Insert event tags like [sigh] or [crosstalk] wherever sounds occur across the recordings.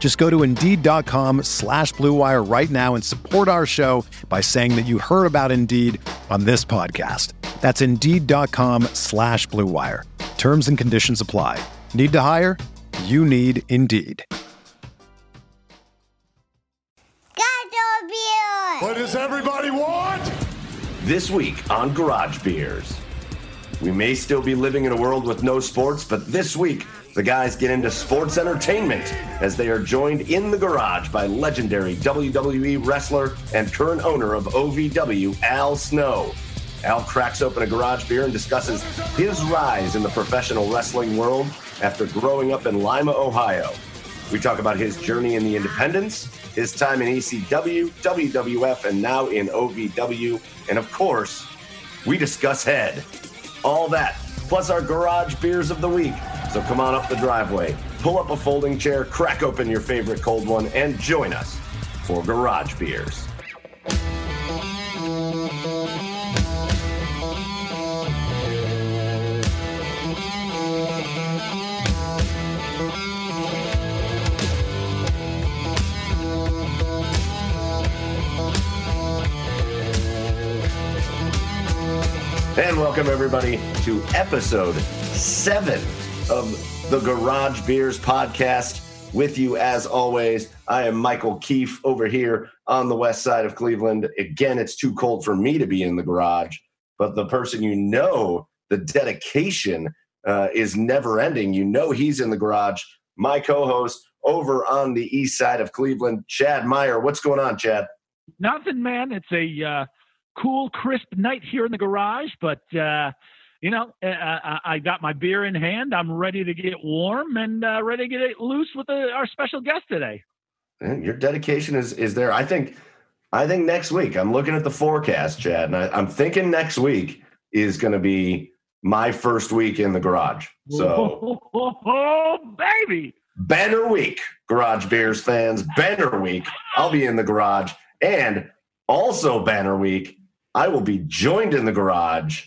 Just go to Indeed.com slash BlueWire right now and support our show by saying that you heard about Indeed on this podcast. That's Indeed.com slash BlueWire. Terms and conditions apply. Need to hire? You need Indeed. What does everybody want? This week on Garage Beers. We may still be living in a world with no sports, but this week the guys get into sports entertainment as they are joined in the garage by legendary WWE wrestler and current owner of OVW, Al Snow. Al cracks open a garage beer and discusses his rise in the professional wrestling world after growing up in Lima, Ohio. We talk about his journey in the independents, his time in ECW, WWF, and now in OVW. And of course, we discuss head. All that, plus our garage beers of the week. So come on up the driveway, pull up a folding chair, crack open your favorite cold one, and join us for Garage Beers. And welcome everybody to episode seven of the Garage Beers podcast. With you as always, I am Michael Keefe over here on the west side of Cleveland. Again, it's too cold for me to be in the garage, but the person you know, the dedication uh, is never ending. You know he's in the garage. My co-host over on the east side of Cleveland, Chad Meyer. What's going on, Chad? Nothing, man. It's a uh, cool, crisp night here in the garage, but uh, you know, I, I got my beer in hand. I'm ready to get warm and uh, ready to get loose with the, our special guest today. Your dedication is is there. I think. I think next week. I'm looking at the forecast, Chad, and I, I'm thinking next week is going to be my first week in the garage. So, oh, oh, baby, banner week, Garage Beers fans, banner week. I'll be in the garage, and also banner week. I will be joined in the garage.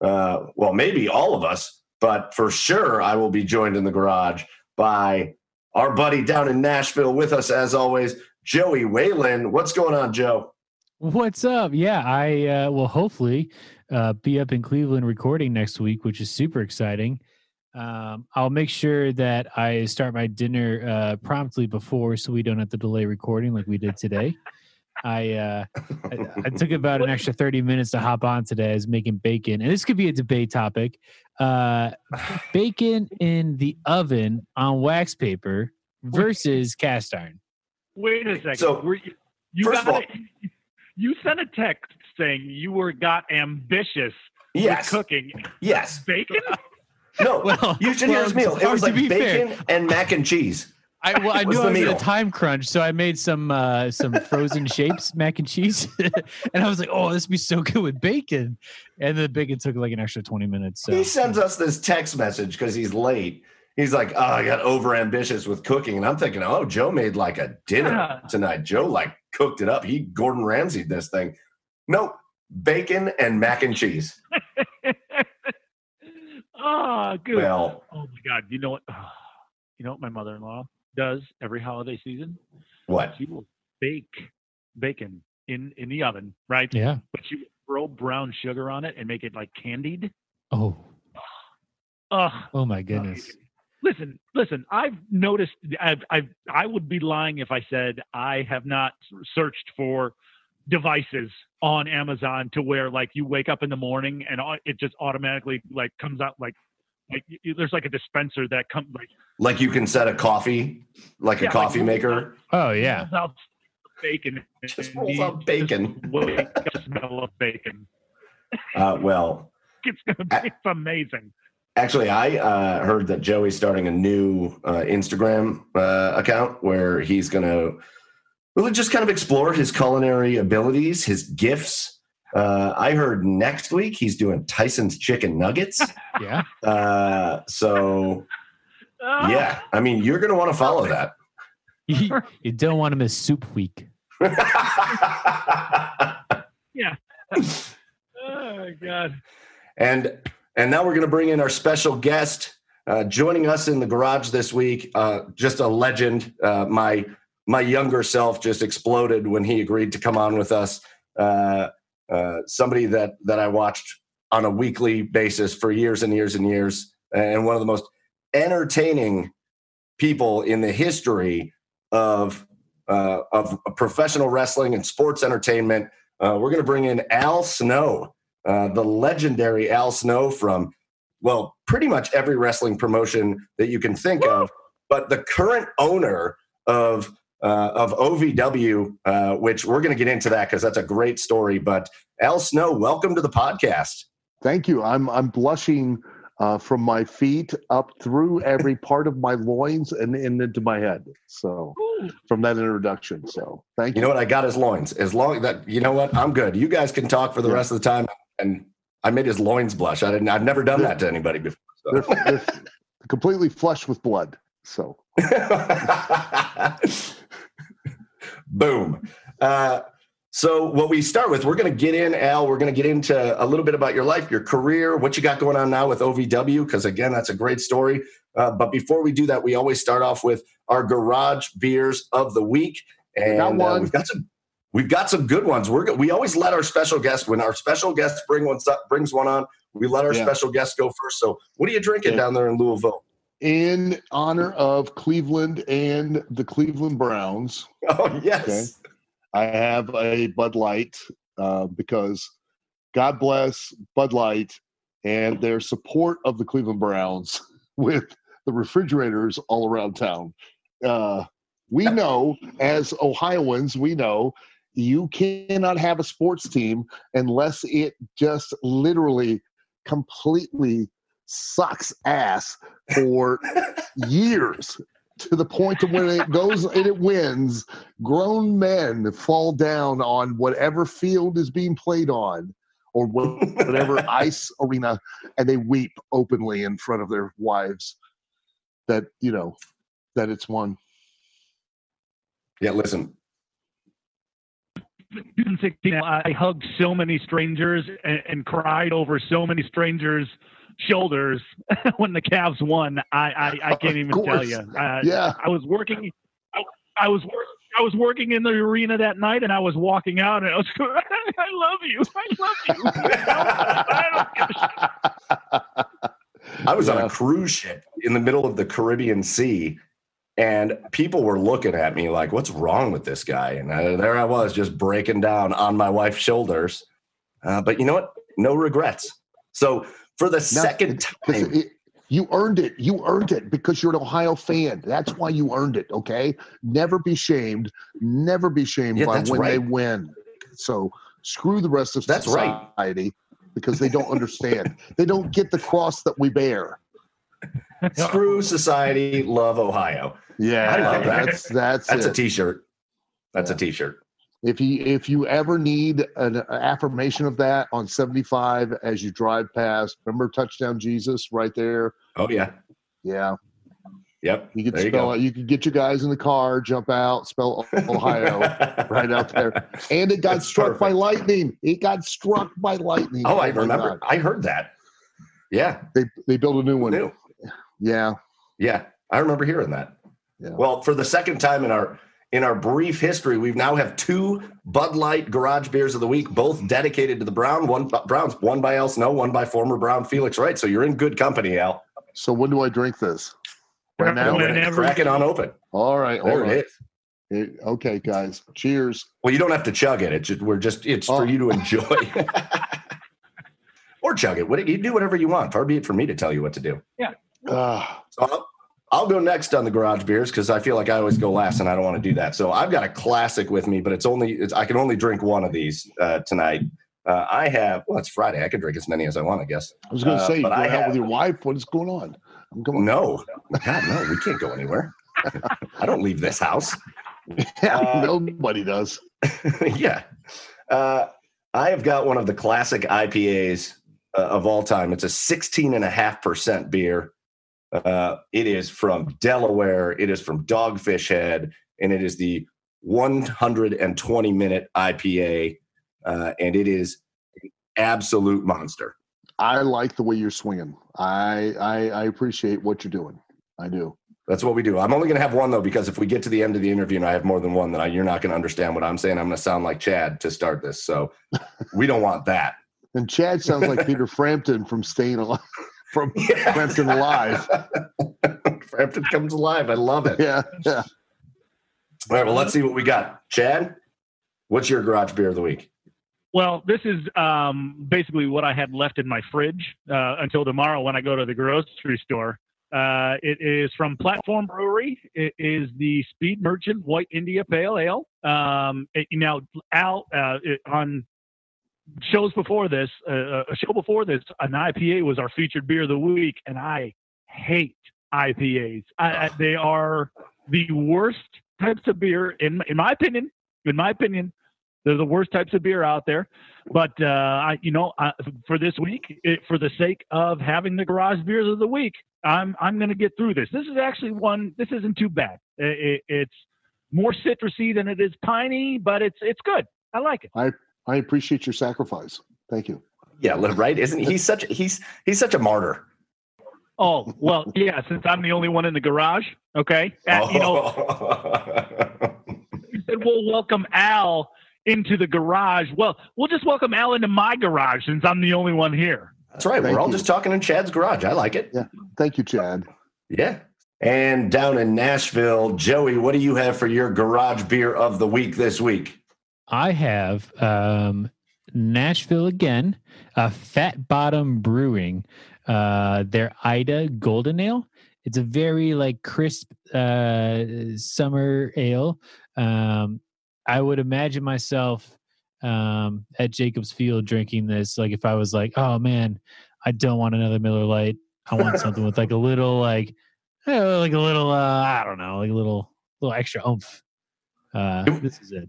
Uh, well, maybe all of us, but for sure, I will be joined in the garage by our buddy down in Nashville with us as always, Joey Whalen. What's going on, Joe? What's up? Yeah, I uh, will hopefully uh, be up in Cleveland recording next week, which is super exciting. Um, I'll make sure that I start my dinner uh, promptly before, so we don't have to delay recording like we did today. I, uh, I, I [laughs] took about an extra 30 minutes to hop on today. I was making bacon, and this could be a debate topic. Uh, [laughs] bacon in the oven on wax paper versus cast iron. Wait a second. So, Were you, you first of all- it- you sent a text saying you were got ambitious Yes. with cooking Yes. bacon. No. [laughs] Well, you should hear his meal. It was like be fair, bacon and mac and cheese. I well, I knew I was in a time crunch, so I made some uh some frozen shapes mac and cheese, [laughs] and I was like, "Oh, this would be so good with bacon." And the bacon took like an extra twenty minutes. So He sends us this text message because he's late. He's like, "Oh, I got over ambitious with cooking," and I'm thinking, "Oh, Joe made like a dinner Yeah. tonight. Joe like cooked it up. He Gordon Ramsay this thing." Nope, bacon and mac and cheese. oh, [laughs] good. Well, oh my God! You know what? [sighs] You know what my mother-in-law does every holiday season? what? She will bake bacon in in the oven, right? yeah. But she will throw brown sugar on it and make it like candied. Oh, Ugh. oh my goodness. Listen, listen. I've noticed. I've, I've, I would be lying if I said I have not searched for devices on Amazon to where like you wake up in the morning and it just automatically like comes out like like there's like a dispenser that comes like like you can set a coffee like yeah, a coffee like, maker. Oh yeah. Out bacon. Just rolls out bacon. smell of bacon. Uh, well, [laughs] it's gonna be it's amazing. Actually, I uh, heard that Joey's starting a new uh, Instagram uh, account where he's going to really just kind of explore his culinary abilities, his gifts. Uh, I heard next week he's doing Tyson's chicken nuggets. [laughs] yeah. Uh, so, yeah, I mean, you're going to want to follow that. [laughs] You, you don't want to miss soup week. [laughs] yeah. Oh God. And and now we're going to bring in our special guest. Uh, joining us in the garage this week, uh, just a legend. Uh, my my younger self just exploded when he agreed to come on with us. Uh, uh, somebody that that I watched on a weekly basis for years and years and years, and one of the most entertaining people in the history of uh, of professional wrestling and sports entertainment. we're going to bring in Al Snow. Uh, the legendary Al Snow from, well, pretty much every wrestling promotion that you can think Woo! of. But the current owner of uh, of OVW, uh, which we're going to get into that because that's a great story. But Al Snow, welcome to the podcast. Thank you. I'm I'm blushing uh, from my feet up through every [laughs] part of my loins and, and into my head. So from that introduction. So thank you. You know what? I got his loins. As long that you know what, I'm good. You guys can talk for the yeah. rest of the time and I made his loins blush. I didn't. I've never done that to anybody before. So. They're, they're completely flush with blood. So, [laughs] [laughs] boom. Uh, so, what we start with, we're going to get in, Al. We're going to get into a little bit about your life, your career, what you got going on now with OVW, because again, that's a great story. Uh, but before we do that, we always start off with our garage beers of the week, and uh, we've got some We've got some good ones. We're we always let our special guest when our special guest bring one up brings one on. We let our yeah. special guest go first. So, what are you drinking yeah. down there in Louisville? In honor of Cleveland and the Cleveland Browns. Oh yes, okay, I have a Bud Light uh, because God bless Bud Light and their support of the Cleveland Browns [laughs] with the refrigerators all around town. Uh, we know as Ohioans, we know you cannot have a sports team unless it just literally completely sucks ass for years to the point of when it goes and it wins grown men fall down on whatever field is being played on or whatever [laughs] ice arena and they weep openly in front of their wives that you know that it's won. Yeah listen. 2016, I hugged so many strangers and, and cried over so many strangers' shoulders [laughs] when the Cavs won. I I, I can't even tell you. Uh, yeah, I was working. I, I was I was working in the arena that night, and I was walking out, and I was going, [laughs] "I love you, I love you." I, don't, I was yeah. on a cruise ship in the middle of the Caribbean Sea and people were looking at me like, what's wrong with this guy? And I, there I was just breaking down on my wife's shoulders. Uh, but you know what? No regrets. So for the no, second time. It, you earned it. You earned it because you're an Ohio fan. That's why you earned it. Okay. Never be shamed. Never be shamed yeah, by when right. they win. So screw the rest of that's society right. because they don't understand. [laughs] they don't get the cross that we bear. [laughs] Screw society, love Ohio. Yeah, I love that. That's that's that's it. a t-shirt. That's yeah. a t-shirt. If you if you ever need an, affirmation of that on 75 as you drive past, remember touchdown Jesus right there. Oh yeah, yeah, yep. You can spell it. You can get your guys in the car, jump out, spell [laughs] Ohio right out there. And it got That's struck perfect. by lightning. It got struck by lightning. Oh, I remember. I heard that. Yeah, they they built a new one. New. Yeah, yeah. I remember hearing that. Yeah. Well, for the second time in our in our brief history, we now have two Bud Light Garage Beers of the Week, both dedicated to the Brown. One Browns, one by Al Snow, one by former Brown Felix Wright. So you're in good company, Al. So when do I drink this? Right now, crack it on open. All right, there it is. It- okay, guys. Cheers. Well, you don't have to chug it. It's just, we're just it's for Oh. you to enjoy. [laughs] or chug it. What you do whatever you want. Far be it for me to tell you what to do. Ah, So I'll, go next on the garage beers because I feel like I always go last, and I don't want to do that. So I've got a classic with me, but it's only it's, I can only drink one of these uh, tonight. Uh, I have well, it's Friday. I can drink as many as I want, I guess. I was going to Uh, say, you going I out have- with your wife? What is going on? I'm going. No, God, no, we can't go anywhere. I don't leave this house. [laughs] Yeah, Uh, nobody does. [laughs] yeah. Uh, I have got one of the classic IPAs uh, of all time. It's a 16.5% beer. Uh, it is from Delaware. It is from Dogfish Head, and it is the 120 minute IPA. Uh, and it is an absolute monster. I like the way you're swinging. I, I I appreciate what you're doing. I do. That's what we do. I'm only going to have one though, because if we get to the end of the interview and I have more than one, then I, you're not going to understand what I'm saying. I'm going to sound like Chad to start this. So [laughs] we don't want that. And Chad sounds like Peter Frampton from Staying Alive. From [laughs] Frampton Alive. [laughs] Frampton comes alive. I love it. Yeah, yeah. All right. Well, let's see what we got. Chad, what's your garage beer of the week? Well, this is um, basically what I had left in my fridge uh, until tomorrow when I go to the grocery store. Uh, it is from Platform Brewery. It is the Speed Merchant White India Pale Ale. Um, it, now, Al, uh, it, on shows before this, uh, a show before this, an IPA was our featured beer of the week, and I hate IPAs. I, I, they are the worst types of beer, in in my opinion. In my opinion, they're the worst types of beer out there. But uh, I, you know, I, for this week, it, for the sake of having the garage beers of the week, I'm I'm going to get through this. This is actually one. This isn't too bad. It, it, it's more citrusy than it is piney, but it's it's good. I like it. I appreciate your sacrifice. Thank you. Yeah, right. Isn't he such he's he's such a martyr. Oh well, yeah. Since I'm the only one in the garage, okay. Uh, You know, you said we'll welcome Al into the garage. Well, we'll just welcome Al into my garage since I'm the only one here. That's right. Thank We're all you. just talking in Chad's garage. I like it. Yeah. Thank you, Chad. Yeah. And down in Nashville, Joey, what do you have for your garage beer of the week this week? I have um, Nashville again, uh, Fat Bottom Brewing, uh, their Ida Golden Ale. It's a very like crisp uh, summer ale. Um, I would imagine myself um, at Jacobs Field drinking this. Like if I was like, oh man, I don't want another Miller Lite. I want [laughs] something with like a little like, eh, like a little uh, I don't know, like a little little extra oomph. Uh, this is it.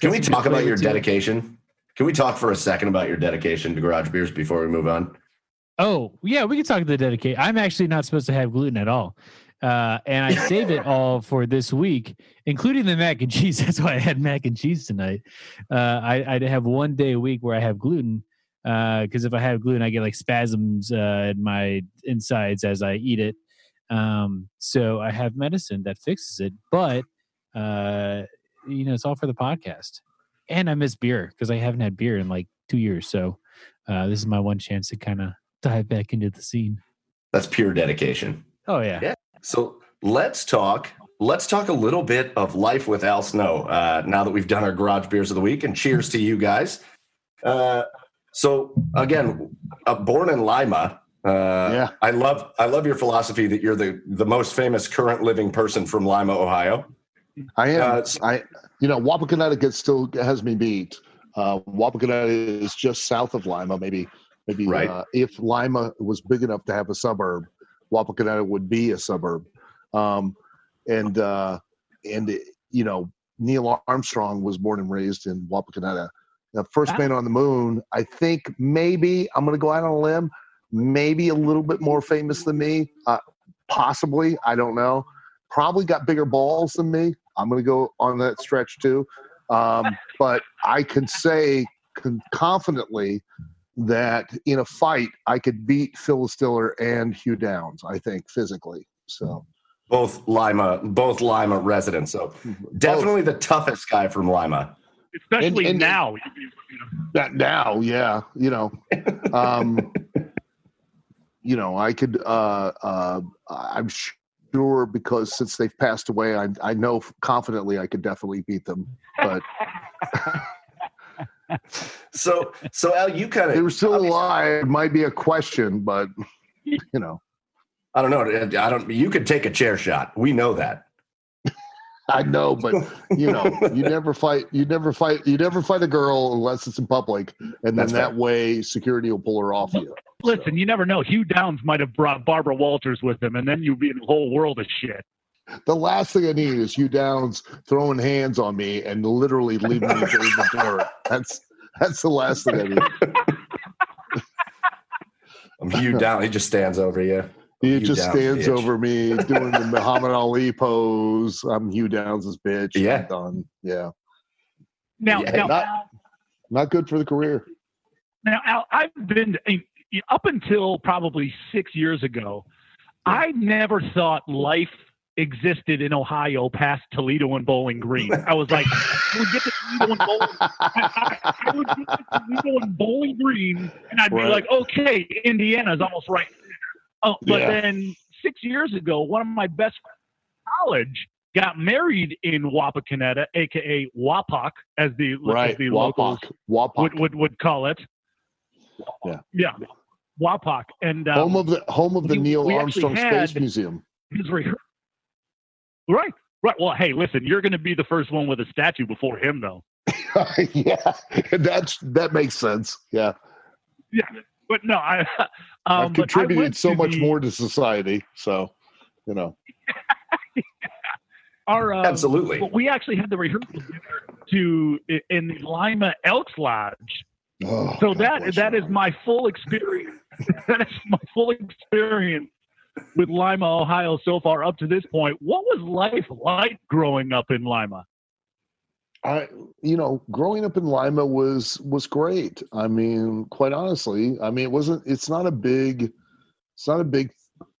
Can we talk about your dedication? Can we talk for a second about your dedication to garage beers before we move on? Oh, yeah, we can talk to the dedicate. I'm actually not supposed to have gluten at all. Uh, and I save it [laughs] all for this week, including the mac and cheese. [laughs] That's why I had mac and cheese tonight. Uh, I, I'd have one day a week where I have gluten. Because if I have gluten, I get like spasms uh, in my insides as I eat it. Um, so I have medicine that fixes it. But, uh, you know, it's all for the podcast. And I miss beer because I haven't had beer in like two years. So uh, this is my one chance to kind of dive back into the scene. That's pure dedication. Oh yeah. Yeah. So let's talk. Let's talk a little bit of life with Al Snow. Uh, now that we've done our garage beers of the week, and cheers to you guys. Uh, so again, uh, born in Lima. Uh, Yeah. I love I love your philosophy that you're the the most famous current living person from Lima, Ohio. I am. Uh, s- I, you know, Wapakoneta still has me beat. Uh, Wapakoneta is just south of Lima. Maybe, maybe Right. uh, if Lima was big enough to have a suburb, Wapakoneta would be a suburb. Um, and uh, and it- you know, Neil Armstrong was born and raised in Wapakoneta. The first Wow. man on the moon. I think maybe I'm going to go out on a limb. Maybe a little bit more famous than me. Uh, possibly. I don't know. Probably got bigger balls than me. I'm going to go on that stretch too. Um, but I can say con- confidently that in a fight, I could beat Phyllis Diller and Hugh Downs, I think, physically. So Both Lima, both Lima residents. So definitely the toughest guy from Lima. Especially And- and- now. that now, yeah, you know, [laughs] um, you know, I could, uh, uh, I'm sh- sure because since they've passed away, I I know confidently I could definitely beat them. But [laughs] So, so Al, you kind of they were still alive. It might be a question, but you know, I don't know. I don't. You could take a chair shot. We know that. [laughs] I know, but you know, you never fight. You never fight. You never fight a girl unless it's in public, and then That's that fair. way security will pull her off you. Listen, you never know. Hugh Downs might have brought Barbara Walters with him, and then you'd be in a whole world of shit. The last thing I need is Hugh Downs throwing hands on me and literally leaving me in the dirt. That's that's the last thing I need. I'm [laughs] Hugh Downs. He just stands over you. He Hugh just Downs, stands bitch. over me doing the Muhammad Ali pose. I'm Hugh Downs' bitch. I'm Yeah. done. Yeah, Now, Yeah, now, not- not good for the career. now, Al, I've been up until probably six years ago. I never thought life existed in Ohio past Toledo and Bowling Green. I was like, I would get to Toledo and Bowling. I, I, I would get to Toledo and Bowling Green, and I'd be like, okay, Indiana's almost right. there. Oh, but Yeah. then six years ago, one of my best friends in college got married in Wapakoneta, aka Wapak, as the as Right, the locals Wapak, Wapak, would, would would call it. Yeah. yeah, Wapak, and um, home of the home of the we- Neil we Armstrong Space Museum. his rehearsal. Right, right. Well, hey, listen, you're going to be the first one with a statue before him, though. [laughs] yeah, that's that makes sense. Yeah, Yeah, but no, I. [laughs] Um, I've but I contributed so much the- more to society. So, you know, [laughs] Our um, Absolutely. We actually had the rehearsal dinner to in the Lima Elks Lodge. Oh, So God that that is my full experience. [laughs] that is my full experience with Lima, Ohio, so far up to this point. What was life like growing up in Lima? I, you know, growing up in Lima was was great. I mean, quite honestly, I mean, it wasn't. It's not a big, it's not a big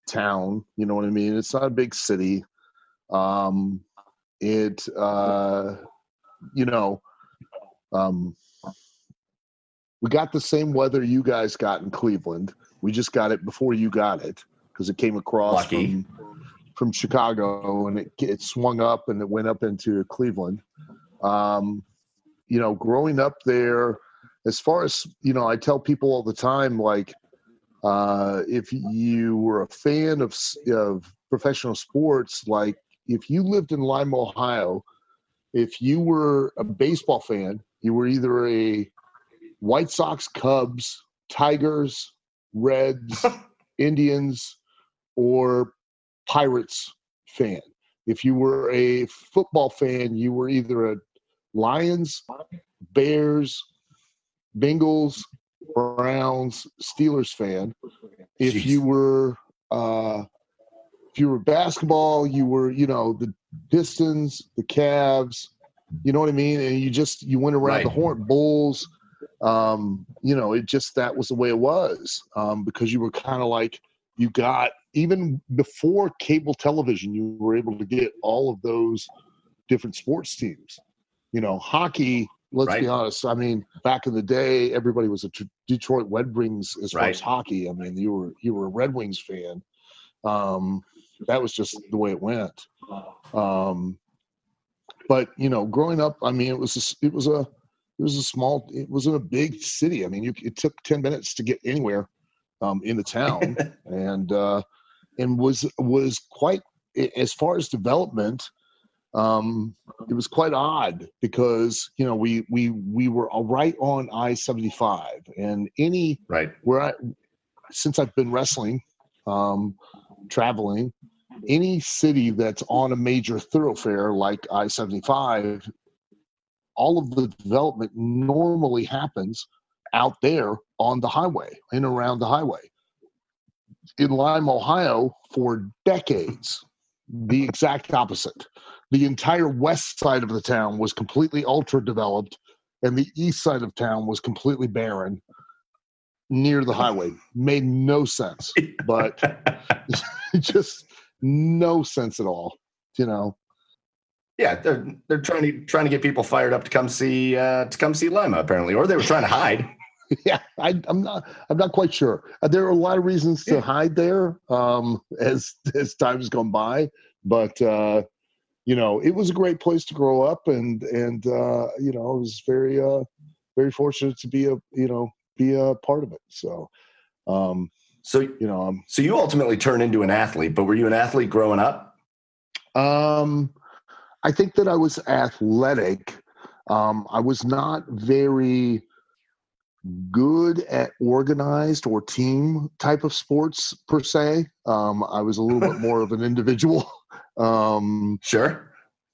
town. You know what I mean? It's not a big city. Um, it, uh, you know, um, we got the same weather you guys got in Cleveland. We just got it before you got it because it came across Lucky. from from Chicago and it it swung up and it went up into Cleveland. Um, you know, growing up there, as far as you know, I tell people all the time, like, uh, if you were a fan of of professional sports, like if you lived in Lima, Ohio, if you were a baseball fan, you were either a White Sox, Cubs, Tigers, Reds, [laughs] Indians, or Pirates fan. If you were a football fan, you were either a Lions, Bears, Bengals, Browns, Steelers fan. If Jeez. you were uh, if you were basketball, you were you know the Pistons, the Cavs. You know what I mean? And you just you went around Right. the horn, Bulls. Um, you know, it just that was the way it was um, because you were kind of like you got even before cable television, you were able to get all of those different sports teams. You know, hockey. Let's be honest. I mean, back in the day, everybody was a Detroit Red Wings as far as hockey. I mean, you were you were a Red Wings fan. Um, that was just the way it went. Um, but you know, growing up, I mean, it was a, it was a it was a small it wasn't a big city. I mean, you, it took ten minutes to get anywhere um, in the town, [laughs] and uh, and was was quite as far as development. Um, it was quite odd because you know we we we were right on I seventy five, and any Right. where I since I've been wrestling, um, traveling, any city that's on a major thoroughfare like I seventy five, all of the development normally happens out there on the highway, in and around the highway. In Lima, Ohio, for decades, the exact opposite. The entire west side of the town was completely ultra developed, and the east side of town was completely barren near the highway. Made no sense, but [laughs] [laughs] just no sense at all. You know, yeah, they're they're trying to trying to get people fired up to come see uh, to come see Lima apparently, or they were trying to hide. [laughs] yeah, I, am not. I'm not quite sure. Uh, there are a lot of reasons to yeah. hide there um, [laughs] as as time's gone by, but uh, you know, it was a great place to grow up, and and uh, you know, I was very uh, very fortunate to be a you know be a part of it. So, um, so you know, um, so you ultimately turned into an athlete, but were you an athlete growing up? Um, I think that I was athletic. Um, I was not very good at organized or team type of sports per se. Um, I was a little bit more of an individual. [laughs] Um, sure,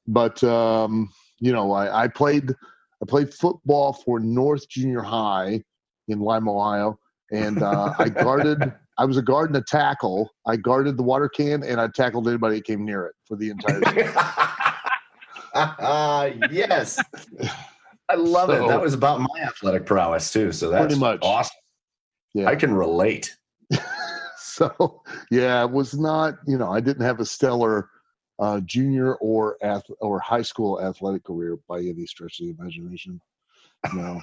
but um, you know, I, I, played I played football for North Junior High in Lima, Ohio, and uh, I guarded. I was a guard and a tackle. I guarded the water can, and I tackled anybody that came near it for the entire. [laughs] uh, [laughs] yes. I love so, it. That was about my athletic prowess too. So that's pretty much awesome. Yeah. I can relate. [laughs] so yeah, it was not, you know, I didn't have a stellar uh, junior or ath- or high school athletic career by any stretch of the imagination. No,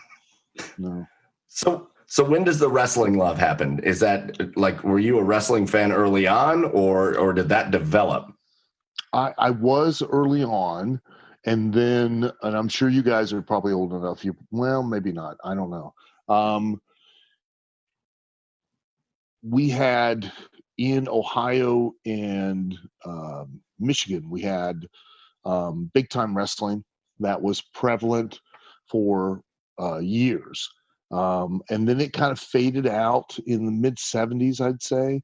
no. So so when does the wrestling love happen? Is that like were you a wrestling fan early on, or or did that develop? I, I was early on and then and i'm sure you guys are probably old enough you well maybe not i don't know. Um, we had in ohio and um, michigan we had um, big time wrestling that was prevalent for uh, years. Um, and then it kind of faded out in the mid 70s i'd say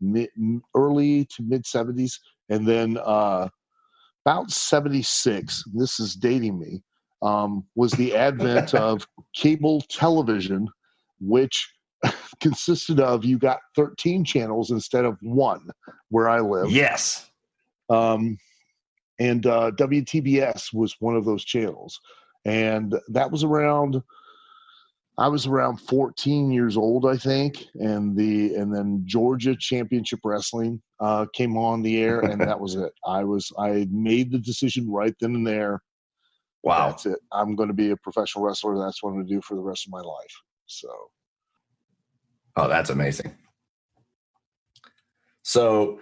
mid, early to mid 70s and then uh, about 76, this is dating me, um, was the advent [laughs] of cable television, which [laughs] consisted of you got 13 channels instead of one where I live. Yes. Um, and uh, WTBS was one of those channels. And that was around I was around 14 years old, I think, and the and then Georgia Championship Wrestling uh, came on the air, and that was it. [laughs] I was I made the decision right then and there. Wow, that's it. I'm going to be a professional wrestler. That's what I'm going to do for the rest of my life. So, oh, that's amazing. So,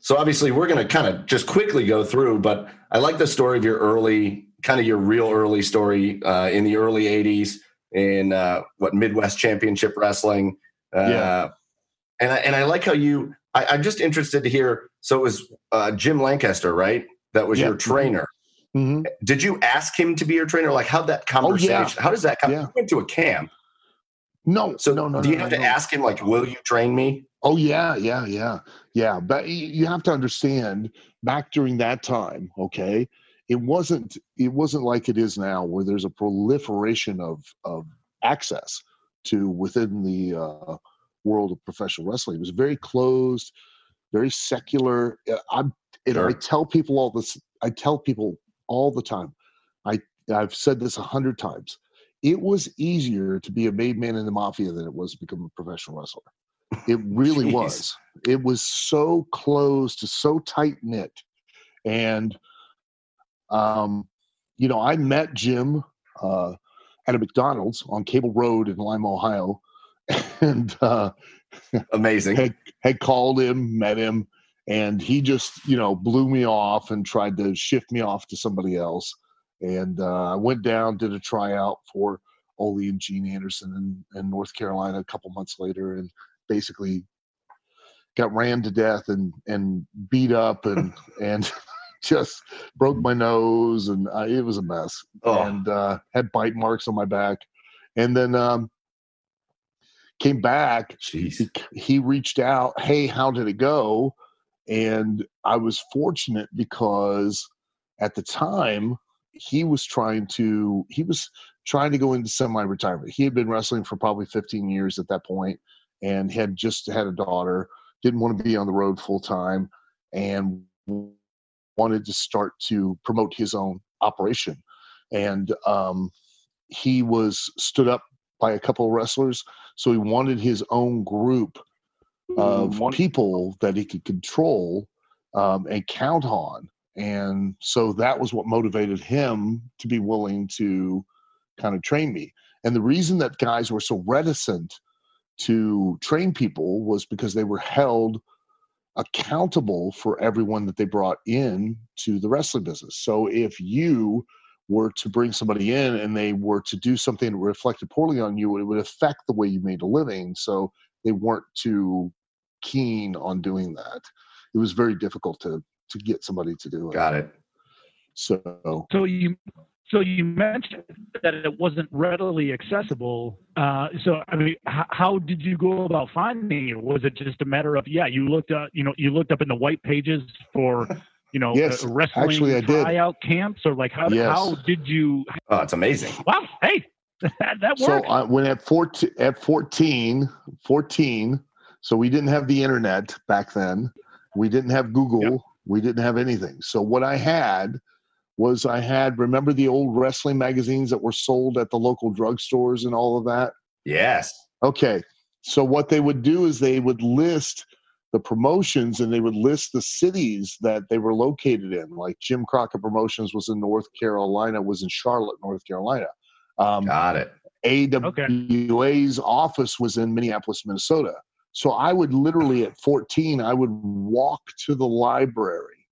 so obviously we're going to kind of just quickly go through, but I like the story of your early, kind of your real early story uh, in the early '80s in uh, what Midwest Championship Wrestling. Uh, yeah. And I, and I like how you. I, am just interested to hear. So it was uh, Jim Lancaster, right? That was yeah. your trainer. Mm-hmm. Did you ask him to be your trainer? Like, how that conversation? Oh, yeah. How does that come? Yeah. You went to a camp. No, so no, no. Do you no, have no, to no. ask him like, "Will you train me?" Oh yeah, yeah, yeah, yeah. But you have to understand, back during that time, okay, it wasn't it wasn't like it is now where there's a proliferation of of access to within the uh, world of professional wrestling. It was very closed, very secular. I'm and sure. I tell people all this. I tell people all the time. I I've said this a hundred times. It was easier to be a made man in the mafia than it was to become a professional wrestler. It [laughs] really was. It was so closed, to so tight knit, and um, you know, I met Jim uh, at a McDonald's on Cable Road in Lima, Ohio, [laughs] and uh, amazing. Had, had called him, met him, and he just you know blew me off and tried to shift me off to somebody else. And uh, I went down, did a tryout for Ole and Gene Anderson in, in North Carolina a couple months later, and basically got ran to death and and beat up and [laughs] and just broke my nose and uh, it was a mess oh. and uh, had bite marks on my back and then um, came back. He, he reached out hey how did it go and i was fortunate because at the time he was trying to he was trying to go into semi-retirement he had been wrestling for probably 15 years at that point and had just had a daughter didn't want to be on the road full time and wanted to start to promote his own operation. And um, he was stood up by a couple of wrestlers. So he wanted his own group of mm, people that he could control um, and count on. And so that was what motivated him to be willing to kind of train me. And the reason that guys were so reticent to train people was because they were held accountable for everyone that they brought in to the wrestling business. So if you were to bring somebody in and they were to do something that reflected poorly on you, it would affect the way you made a living. So they weren't too keen on doing that. It was very difficult to to get somebody to do it. Got it. So So you so you mentioned that it wasn't readily accessible. Uh, so I mean, h- how did you go about finding it? Was it just a matter of yeah, you looked up, you know, you looked up in the white pages for, you know, Yes, uh, wrestling actually, I did. tryout camps, or like how Yes. how did you? Oh, it's amazing. Wow, hey, [laughs] that, that so. I, when at 14, at 14, 14, so we didn't have the internet back then. We didn't have Google. Yep. We didn't have anything. So what I had was I had remember the old wrestling magazines that were sold at the local drugstores and all of that. Yes. Okay. So what they would do is they would list the promotions and they would list the cities that they were located in. Like Jim Crockett Promotions was in North Carolina, was in Charlotte, North Carolina. Um, Got it. AWA's office was in Minneapolis, Minnesota. So I would literally at 14, I would walk to the library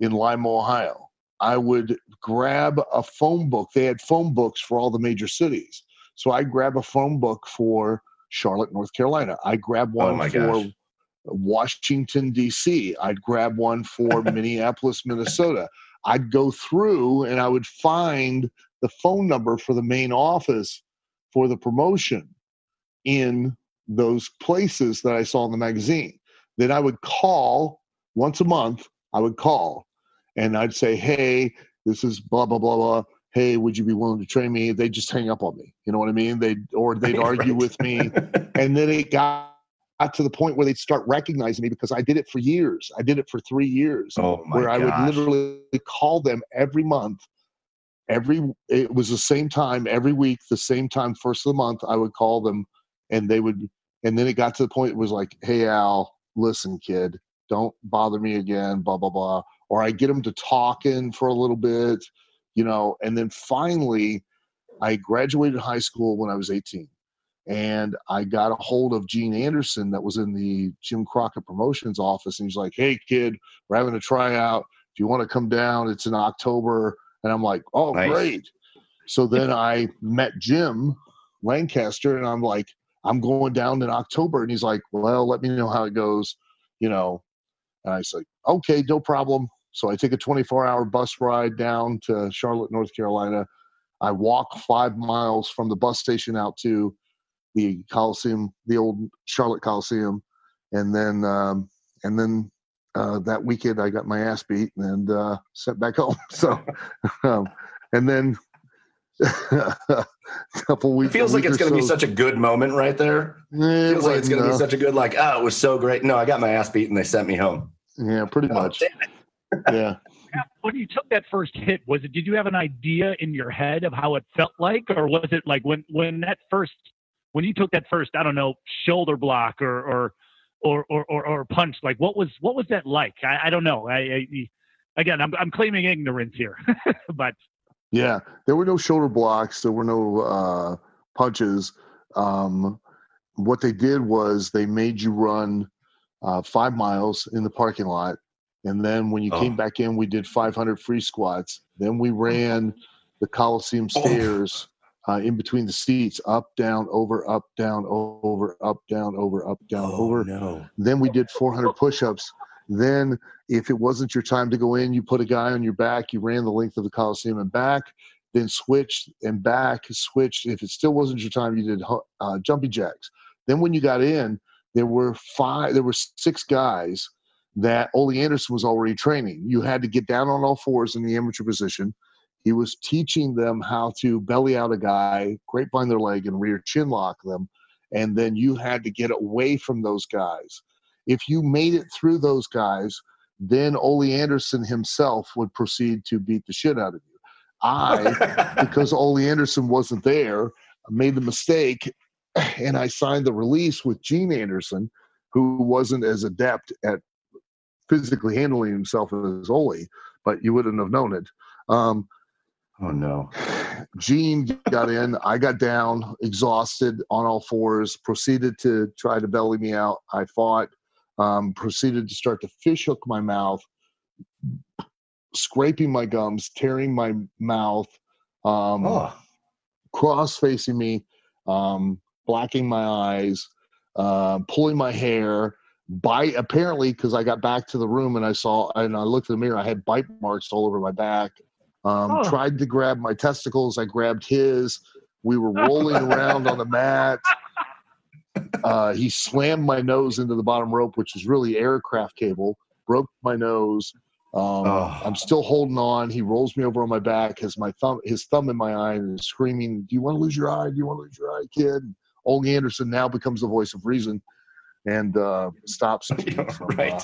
in Lima, Ohio. I would grab a phone book. They had phone books for all the major cities. So I grab a phone book for Charlotte, North Carolina. I grab Oh one my for gosh. Washington, D.C. I'd grab one for [laughs] Minneapolis, Minnesota. I'd go through and I would find the phone number for the main office for the promotion in those places that I saw in the magazine. Then I would call once a month, I would call and I'd say, Hey, this is blah, blah, blah, blah. Hey, would you be willing to train me? They'd just hang up on me. You know what I mean? They'd, or they'd argue Right. with me. And then it got, got to the point where they'd start recognizing me because I did it for years. I did it for three years oh my where I would literally call them every month. Every it was the same time every week, the same time first of the month. I would call them, and they would. And then it got to the point it was like, "Hey Al, listen, kid, don't bother me again." Blah blah blah. Or I get them to talking for a little bit, you know. And then finally, I graduated high school when I was 18, and I got a hold of Gene Anderson that was in the Jim Crockett Promotions office, and he's like, "Hey kid, we're having a tryout. If you want to come down, it's in October." And I'm like, "Oh, Nice. great!" So then I met Jim Lancaster, and I'm like, "I'm going down in October," and he's like, "Well, let me know how it goes," you know. And I was like, "Okay, no problem." So I take a 24-hour bus ride down to Charlotte, North Carolina. I walk five miles from the bus station out to the Coliseum, the old Charlotte Coliseum, and then um, and then uh, that weekend I got my ass beat and uh, sent back [laughs] home. So, um, and then a [laughs] couple It weeks. feels like it's going to be such a good moment right there. Feels like it's going to be such a good, like, oh, it was so great. No, I got my ass beat and they sent me home. Yeah, pretty Oh, much. [laughs] [laughs] Yeah, when you took that first hit, was it? Did you have an idea in your head of how it felt like, or was it like when when that first when you took that first I don't know shoulder block or or or or, or, or punch? Like what was what was that like? I, I don't know. I, I again I'm I'm claiming ignorance here, [laughs] but yeah. There were no shoulder blocks. There were no uh, punches. Um, what they did was they made you run uh, five miles in the parking lot. And then when you Oh. came back in, we did 500 free squats. Then we ran the Coliseum Oh. stairs uh, in between the seats up, down, over, up, down, over, up, down, over, up, down, over. Oh, no. Then we did 400 push ups. Then, if it wasn't your time to go in, you put a guy on your back, you ran the length of the Coliseum and back, then switched and back, switched. If it still wasn't your time, you did uh, jumping jacks. Then, when you got in, there were five, there were six guys that Ole Anderson was already training. You had to get down on all fours in the amateur position. He was teaching them how to belly out a guy, grapevine their leg, and rear chin lock them. And then you had to get away from those guys. If you made it through those guys, then Ole Anderson himself would proceed to beat the shit out of you. I, [laughs] because Ole Anderson wasn't there, made the mistake [clears throat] and I signed the release with Gene Anderson, who wasn't as adept at physically handling himself as Ole, but you wouldn't have known it. Um, Oh no. [sighs] Gene got in. I got down, exhausted, on all fours. Proceeded to try to belly me out. I fought. Um, proceeded to start to fish hook my mouth, scraping my gums, tearing my mouth, um, Oh. cross facing me, um, blacking my eyes, uh, pulling my hair. Bite apparently because I got back to the room and I saw and I looked in the mirror. I had bite marks all over my back. Um, Oh. Tried to grab my testicles. I grabbed his. We were rolling around on the mat. [laughs] Uh, he slammed my nose into the bottom rope, which is really aircraft cable. Broke my nose. Um, Oh. I'm still holding on. He rolls me over on my back, has my thumb, his thumb in my eye, and is screaming, "Do you want to lose your eye? Do you want to lose your eye, kid?" Ole Anderson now becomes the voice of reason, and uh, stops [laughs] me Yeah, from right. uh,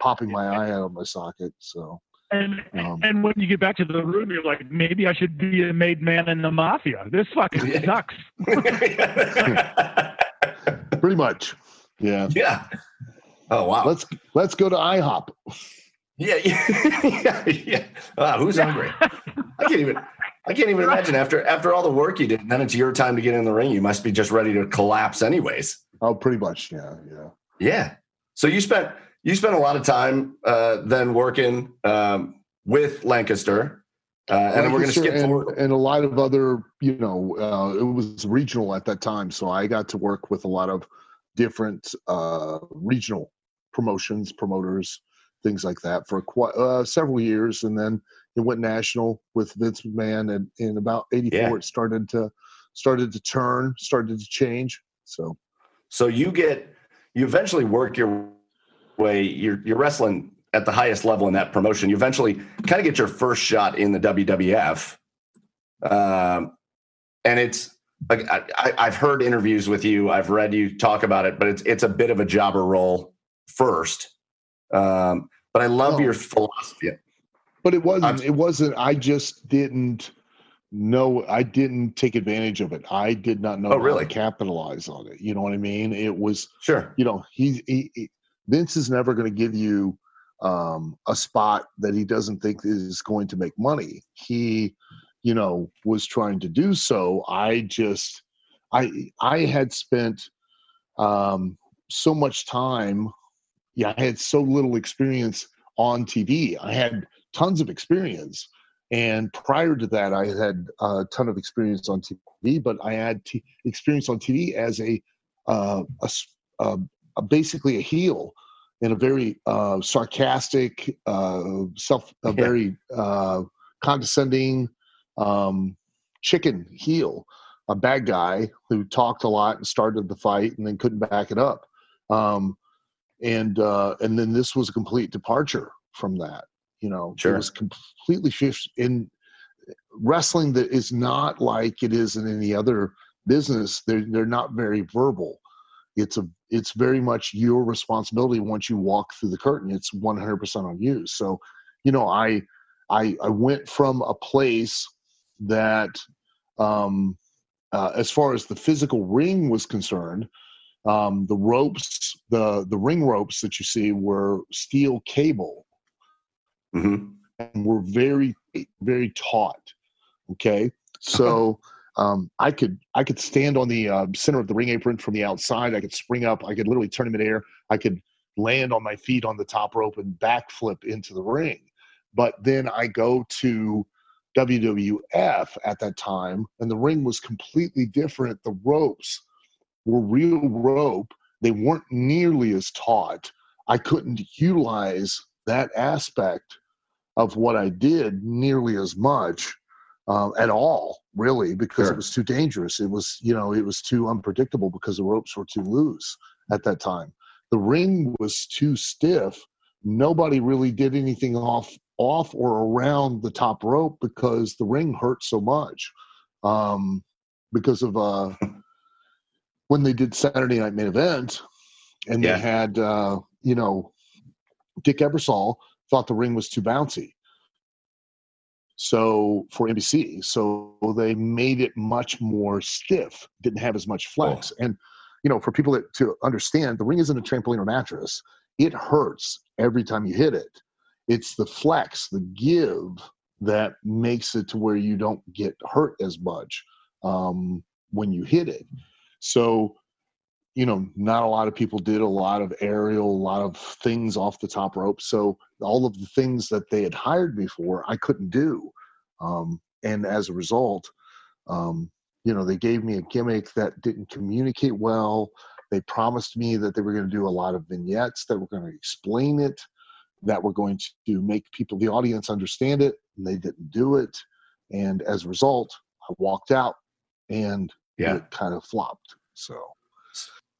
popping my eye out of my socket. So And Um, and when you get back to the room, you're like, maybe I should be a made man in the mafia. This fucking Yeah. sucks. [laughs] pretty much, yeah. yeah. Oh wow. Let's let's go to IHOP. Yeah, yeah, [laughs] yeah, yeah. Wow, who's hungry? I can't even. I can't even imagine after after all the work you did. And then it's your time to get in the ring. You must be just ready to collapse, anyways. Oh, pretty much, yeah, yeah. Yeah. So you spent you spent a lot of time uh, then working um, with Lancaster, uh, and then we're going to skip and, forward. and a lot of other, you know, uh, it was regional at that time, so I got to work with a lot of different uh, regional promotions, promoters, things like that for quite, uh, several years, and then it went national with Vince McMahon, and in about '84 Yeah. it started to started to turn, started to change. So So you get you eventually work your way. You're you're wrestling at the highest level in that promotion. You eventually kind of get your first shot in the WWF, um, and it's like I, I've heard interviews with you. I've read you talk about it, but it's it's a bit of a jobber role first. Um, but I love Oh. your philosophy. But it wasn't I'm- it wasn't i just didn't know i didn't take advantage of it. I did not know Oh, how really? to capitalize on it. You know what i mean? It was Sure. you know he, he, he vince is never going to give you um, a spot that he doesn't think is going to make money. He you know was trying to do so. I just i i had spent um, so much time yeah i had so little experience on tv i had tons of experience. And prior to that i had a ton of experience on tv but i had t- experience on tv as a uh, a, uh, a basically a heel in a very uh, sarcastic uh, self a very uh, condescending um, chicken heel a bad guy who talked a lot and started the fight and then couldn't back it up. Um, and uh, and then this was a complete departure from that you know Sure. it was completely shift in wrestling that is not like it is in any other business they're they're not very verbal. It's a it's very much your responsibility once you walk through the curtain. It's 100% on you. So you know i i i went from a place that um uh, as far as the physical ring was concerned um the ropes the the ring ropes that you see were steel cable hmm and were very very taut okay? So um, i could i could stand on the uh, center of the ring apron from the outside. I could spring up. I could literally turn him in air. I could land on my feet on the top rope and backflip into the ring. But then i go to wwf at that time and the ring was completely different. The ropes were real rope. They weren't nearly as taut. I couldn't utilize that aspect of what I did nearly as much um, at all, really, because Sure. it was too dangerous. It was, you know, it was too unpredictable because the ropes were too loose at that time. The ring was too stiff. Nobody really did anything off, off or around the top rope because the ring hurt so much. Um, because of uh, [laughs] when they did Saturday Night Main Event, and Yeah. they had, uh, you know, Dick Ebersol thought the ring was too bouncy. So for NBC, so they made it much more stiff, didn't have as much flex. And you know, for people that to understand, the ring isn't a trampoline or mattress. It hurts every time you hit it. It's the flex, the give that makes it to where you don't get hurt as much um, when you hit it. So, you know, not a lot of people did a lot of aerial, a lot of things off the top rope. So, all of the things that they had hired me for, I couldn't do. Um, and as a result, um, you know, they gave me a gimmick that didn't communicate well. They promised me that they were going to do a lot of vignettes that were going to explain it, that were going to make people, the audience, understand it. And they didn't do it. And as a result, I walked out and Yeah. it kind of flopped. So,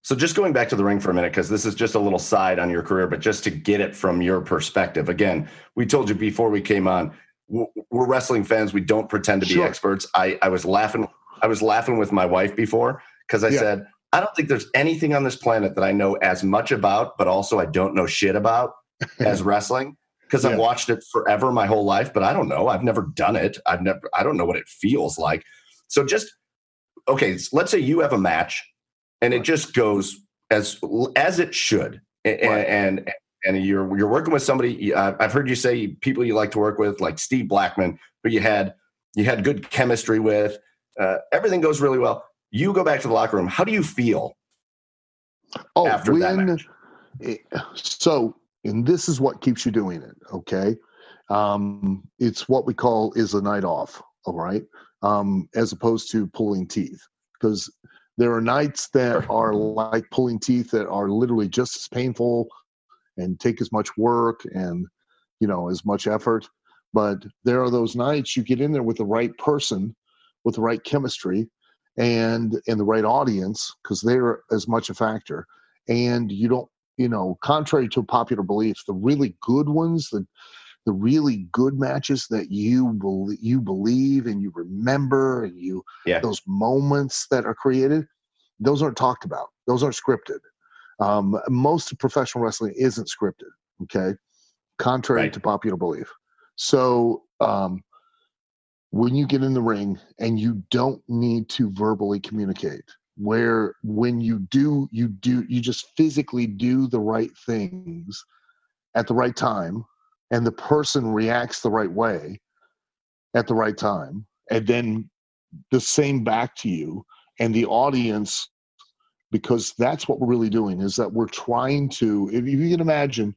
So just going back to the ring for a minute, because this is just a little side on your career, but just to get it from your perspective. Again, we told you before we came on, we're wrestling fans. We don't pretend to be Sure. experts. I, I was laughing. I was laughing with my wife before because I Yeah. said, I don't think there's anything on this planet that I know as much about, but also I don't know shit about [laughs] as wrestling because I've watched it forever my whole life, but I don't know. I've never done it. I've never, I don't know what it feels like. So just, okay, let's say you have a match and it just goes as, as it should. A- Right. And, and, you're, you're working with somebody, uh, I've heard you say people you like to work with, like Steve Blackman, who you had, you had good chemistry with, uh, everything goes really well. You go back to the locker room. How do you feel? oh, After that when, match. it- so, and this is what keeps you doing it. Okay. Um, it's what we call is a night off. All right. Um, as opposed to pulling teeth because there are nights that are like pulling teeth that are literally just as painful and take as much work and you know as much effort. But there are those nights you get in there with the right person with the right chemistry and and the right audience because they're as much a factor. And you don't you know contrary to popular belief the really good ones the the really good matches that you believe you believe and you remember and you Yeah. those moments that are created those aren't talked about those aren't scripted um, most of professional wrestling isn't scripted okay contrary Right. to popular belief so um, when you get in the ring and you don't need to verbally communicate where when you do you do you just physically do the right things at the right time and the person reacts the right way at the right time and then the same back to you and the audience because that's what we're really doing is that we're trying to if you can imagine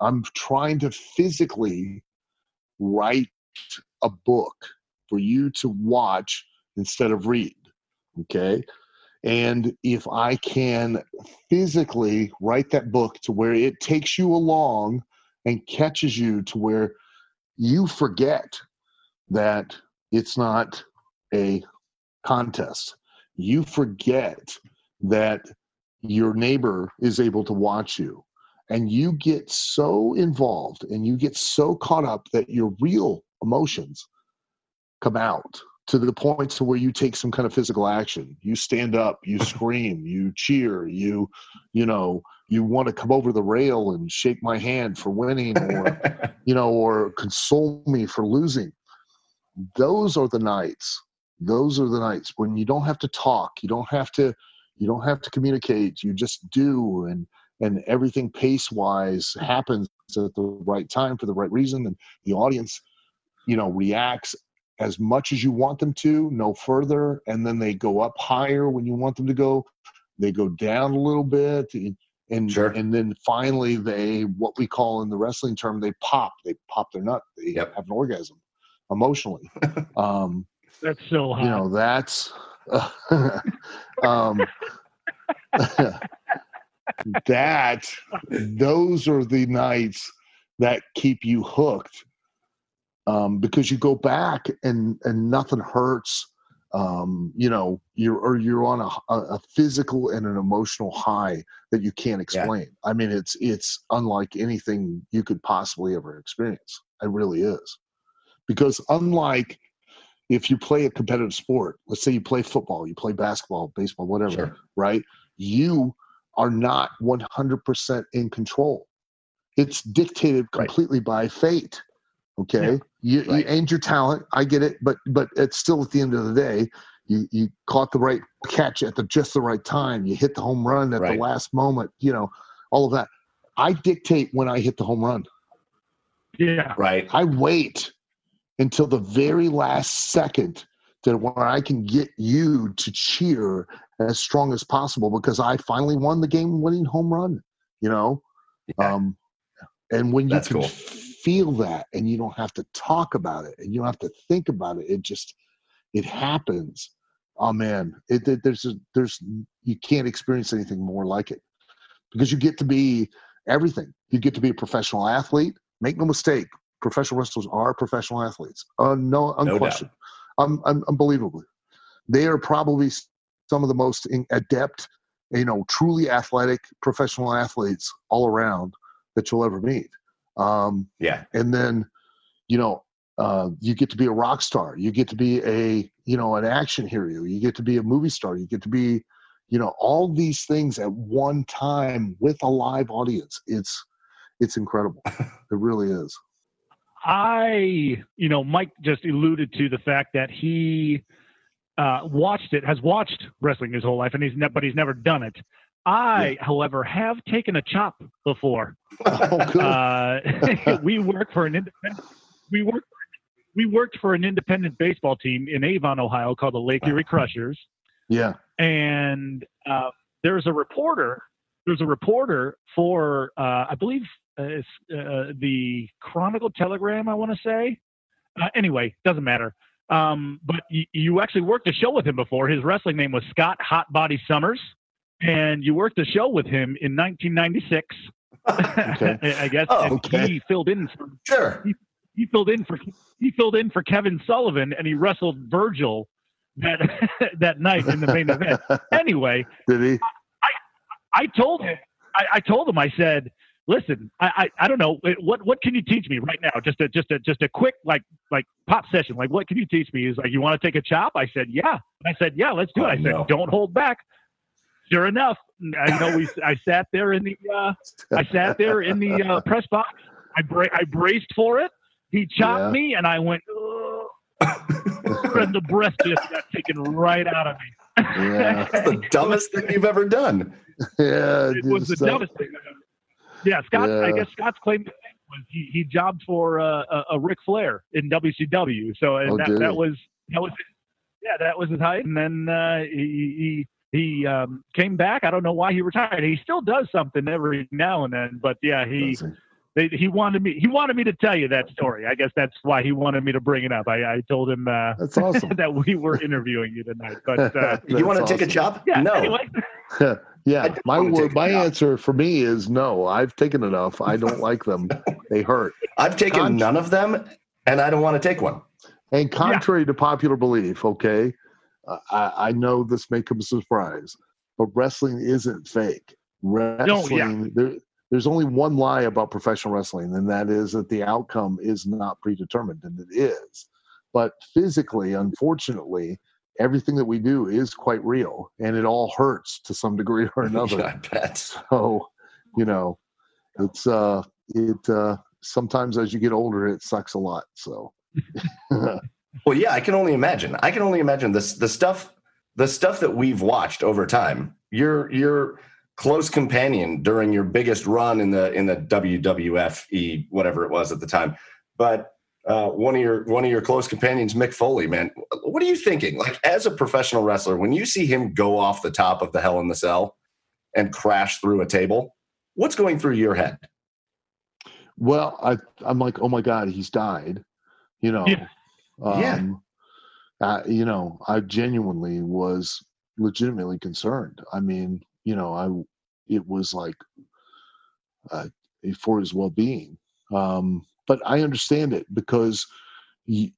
i'm trying to physically write a book for you to watch instead of read okay? And if i can physically write that book to where it takes you along and catches you to where you forget that it's not a contest. You forget that your neighbor is able to watch you. And you get so involved and you get so caught up that your real emotions come out to the point to where you take some kind of physical action. You stand up you [laughs] scream you cheer you you know you want to come over the rail and shake my hand for winning or [laughs] you know or console me for losing. Those are the nights. Those are the nights when you don't have to talk you don't have to you don't have to communicate you just do and and everything pace wise happens at the right time for the right reason and the audience you know reacts as much as you want them to no further and then they go up higher when you want them to go they go down a little bit and and, Sure. and then finally they what we call in the wrestling term they pop they pop their nut they Yep. have an orgasm emotionally [laughs] um That's so hot. you know that's [laughs] um [laughs] that those are the nights that keep you hooked um because you go back and and nothing hurts um you know you're or you're on a, a physical and an emotional high that you can't explain. I mean it's it's unlike anything you could possibly ever experience. It really is. Because unlike if you play a competitive sport let's say you play football you play basketball baseball whatever Sure. right? You are not 100% in control. It's dictated Right. completely by fate okay you, Right. you aimed your talent i get it but but it's still at the end of the day you you caught the right catch at the just the right time you hit the home run at Right. the last moment you know all of that i dictate when i hit the home run yeah. right. I wait until the very last second that where I can get you to cheer as strong as possible because I finally won the game winning home run, you know? Yeah. Um, and when you That's can cool. Feel that and you don't have to talk about it and you don't have to think about it, it just, it happens. Oh man, it, it there's a, there's, you can't experience anything more like it because you get to be everything. You get to be a professional athlete. Make no mistake, professional wrestlers are professional athletes. Uh, no, unquestioned. um, un- unbelievably. They are probably some of the most in- adept, you know, truly athletic professional athletes all around that you'll ever meet. Um, Yeah. and then, you know, uh, you get to be a rock star. You get to be a, you know, an action hero. You get to be a movie star. You get to be, you know, all these things at one time with a live audience. It's, it's incredible. [laughs] it really is. I, you know, Mike just alluded to the fact that he uh, watched it, has watched wrestling his whole life, and he's ne- but he's never done it. I, however, have taken a chop before. [laughs] Oh. Uh, [laughs] we work for an independent. We work. We worked for an independent baseball team in Avon, Ohio, called the Lake Erie Crushers, yeah. and uh, there's a reporter. There's a reporter for, uh, I believe, uh, it's, uh, the Chronicle Telegram. I want to say. Uh, anyway, doesn't matter. Um, but y- you actually worked a show with him before. His wrestling name was Scott Hot Body Summers, and you worked a show with him in 1996. Okay. [laughs] I guess Oh, and okay. he filled in for Sure. he filled in for he filled in for Kevin Sullivan and he wrestled Virgil that [laughs] that night in the main event. [laughs] Anyway, Did he? I told him I, I told him I said, listen, I, I I don't know what what can you teach me right now? Just a just a just a quick like like pop session. Like what can you teach me? He's like, you want to take a chop? I said, yeah. I said, yeah, let's do it. Oh, I said, oh, no. don't hold back. Sure enough, I know we I sat there in the uh, I sat there in the uh, press box. I bra- I braced for it. He chopped Yeah. me, and I went, "Ugh." and the breath just got taken right out of me. Yeah. That's the dumbest thing you've ever done. Yeah. it was the just, uh, dumbest thing. I've ever- Yeah, Scott. I guess Scott's claim was he, he jobbed for uh, a, a Ric Flair in WCW. So and Oh, that, did that was that was yeah that was his height. And then uh, he he, he um, came back. I don't know why he retired. He still does something every now and then. But yeah, he he? they, he wanted me he wanted me to tell you that story. I guess that's why he wanted me to bring it up. I, I told him uh, That's awesome. [laughs] that we were interviewing you tonight. But uh, [laughs] you want to That's take a job? yeah, no. anyway. [laughs] yeah, my word, my answer for me is no. I've taken enough. I don't like them. They hurt. I've taken Con- none of them, and I don't want to take one. And contrary to popular belief, okay, uh, I, I know this may come as a surprise, but wrestling isn't fake. Wrestling, there, there's only one lie about professional wrestling, and that is that the outcome is not predetermined, and it is. But physically, unfortunately, everything that we do is quite real, and it all hurts to some degree or [laughs] another. Yeah, I bet. so you know it's uh it uh sometimes as you get older it sucks a lot so [laughs] Well, yeah, I can only imagine. I can only imagine this the stuff the stuff that we've watched over time. Your your close companion during your biggest run in the in the WWF E whatever it was at the time. But uh, one of your one of your close companions, Mick Foley, man, what are you thinking? Like as a professional wrestler, when you see him go off the top of the Hell in the Cell and crash through a table, what's going through your head? well i i'm like oh my god he's died you know Yeah. Um Yeah. you know i genuinely was legitimately concerned. I mean you know i it was like uh, for his well-being. Um but i understand it because y-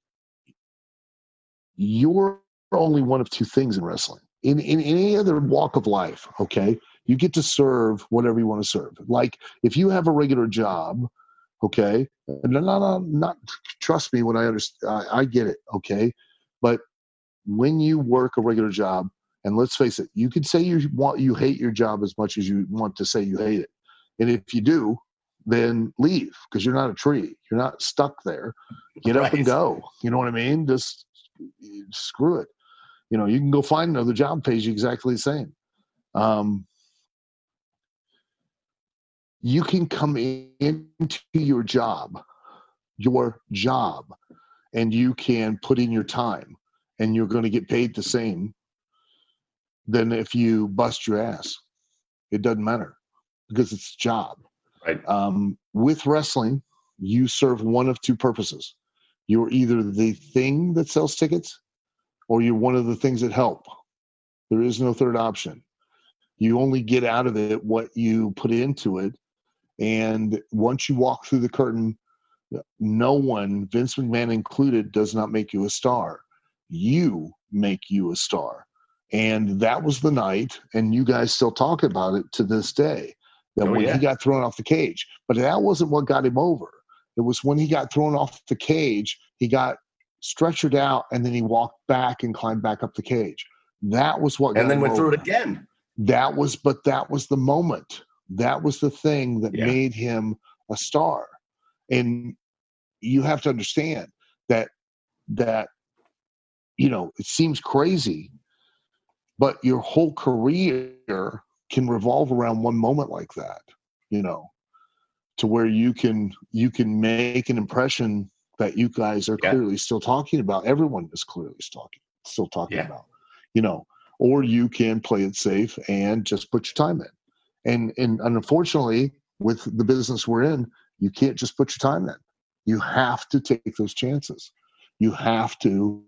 you're only one of two things in wrestling. In, in any other walk of life okay you get to serve whatever you want to serve. Like if you have a regular job okay? And no no no not trust me when i understand I, I get it okay? But when you work a regular job and let's face it you could say you want you hate your job as much as you want to say you hate it. And if you do then leave because you're not a tree you're not stuck there. Get up and go you know what i mean? Just screw it. You know you can go find another job pays you exactly the same. Um, you can come in- into your job your job and you can put in your time and you're going to get paid the same than if you bust your ass. It doesn't matter because it's a job. Right. Um, with wrestling, you serve one of two purposes. You're either the thing that sells tickets or you're one of the things that help. There is no third option. You only get out of it what you put into it. And once you walk through the curtain, no one, Vince McMahon included, does not make you a star. You make you a star. And that was the night, and you guys still talk about it to this day. That Oh, when yeah. he got thrown off the cage, but that wasn't what got him over. It was when he got thrown off the cage, he got stretchered out, and then he walked back and climbed back up the cage. That was what. got And then went through it again. that was but that was the moment that was the thing that Yeah. made him a star and you have to understand that that you know it seems crazy but your whole career can revolve around one moment like that you know to where you can you can make an impression that you guys are Yeah. clearly still talking about everyone is clearly still talking still talking Yeah. about you know or you can play it safe and just put your time in and and unfortunately with the business we're in you can't just put your time in you have to take those chances you have to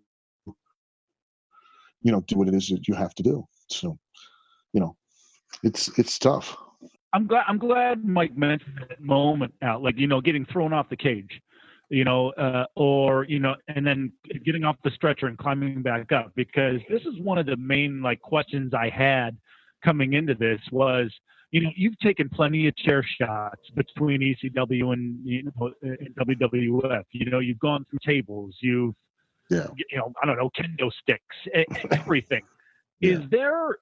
you know do what it is that you have to do so you know it's it's tough I'm glad. I'm glad Mike mentioned that moment out, like you know, getting thrown off the cage, you know, uh, or you know, and then getting off the stretcher and climbing back up. Because this is one of the main like questions I had coming into this was, you know, you've taken plenty of chair shots between ECW and you know and WWF. You know, you've gone through tables. You've Yeah. you know, I don't know, kendo sticks, [laughs] everything. Is there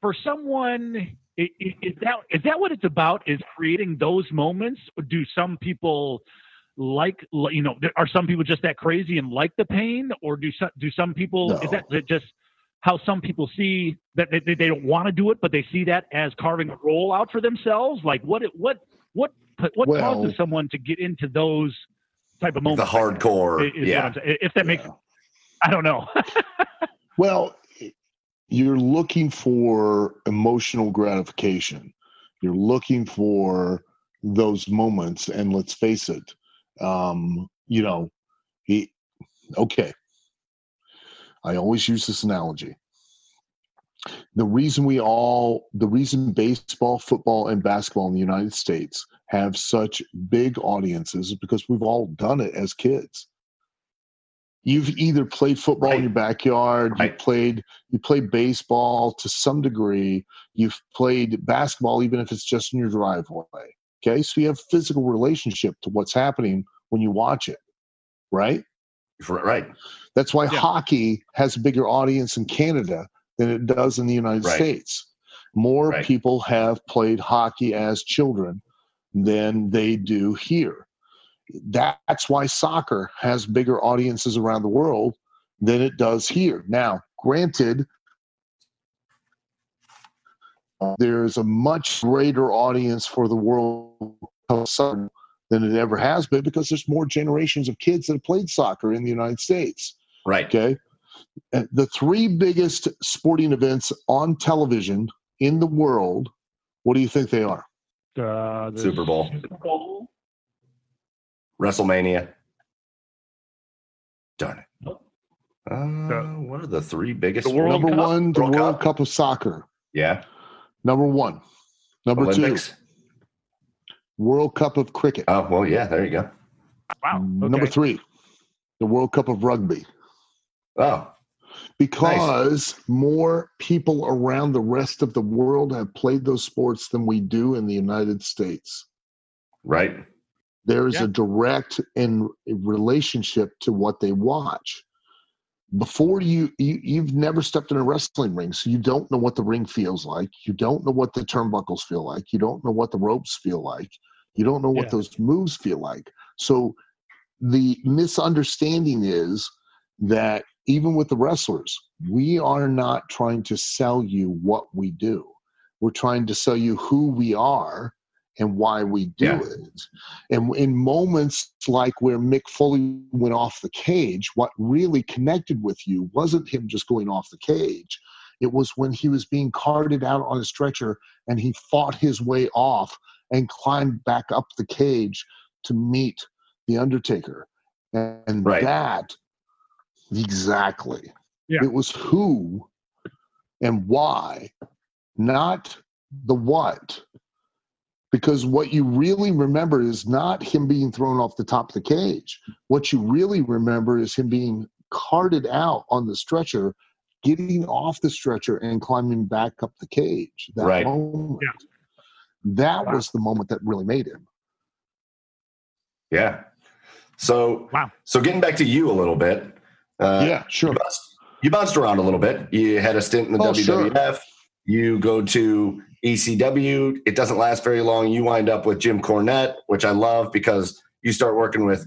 for someone is that is that what it's about is creating those moments or do some people like you know are some people just that crazy and like the pain or do some do some people is that just how some people see that they, they don't want to do it but they see that as carving a role out for themselves like what it- what what what Well- causes someone to get into those type of moments The hardcore. is what yeah. If that makes Yeah. i don't know [laughs] Well, you're looking for emotional gratification. You're looking for those moments, and let's face it, um, you know, he. Okay, I always use this analogy. The reason we all, the reason baseball, football, and basketball in the United States have such big audiences is because we've all done it as kids. You've either played football in your backyard, you Right. played you played baseball to some degree, you've played basketball even if it's just in your driveway. Okay, so you have physical relationship to what's happening when you watch it, right? Right. That's why Yeah. hockey has a bigger audience in Canada than it does in the United Right. States. More Right. people have played hockey as children than they do here. That's why soccer has bigger audiences around the world than it does here. Now, granted, there's a much greater audience for the World Cup than it ever has been because there's more generations of kids that have played soccer in the United States. Right. Okay. The three biggest sporting events on television in the world, what do you think they are? uh, the Super Bowl. Super Bowl. WrestleMania. Darn it. Uh, what are the three biggest? The World Number Cup? one, the World World Cup? Cup of Soccer. Yeah. Number one. Number Olympics. two, World Cup of Cricket. Oh well, yeah. There you go. Wow. Number three, the World Cup of Rugby. Oh, Because more people around the rest of the world have played those sports than we do in the United States. right. There's Yeah. a direct in relationship to what they watch. Before you, you, you've never stepped in a wrestling ring, so you don't know what the ring feels like. You don't know what the turnbuckles feel like. You don't know what the ropes feel like. You don't know what Yeah. those moves feel like. So the misunderstanding is that even with the wrestlers, we are not trying to sell you what we do. We're trying to sell you who we are and why we do Yeah. it. And in moments like where Mick Foley went off the cage, what really connected with you wasn't him just going off the cage. It was when he was being carted out on a stretcher and he fought his way off and climbed back up the cage to meet the Undertaker. And Right. that, exactly. Yeah. It was who and why, not the what. Because what you really remember is not him being thrown off the top of the cage. What you really remember is him being carted out on the stretcher, getting off the stretcher and climbing back up the cage. That Right. moment. Yeah. That Wow. was the moment that really made him. Yeah. So Wow. So getting back to you a little bit. Uh, yeah, sure. You bounced, you bounced around a little bit. You had a stint in the Oh, sure. WWF. You go to ECW. It doesn't last very long. You wind up with Jim Cornette, which I love because you start working with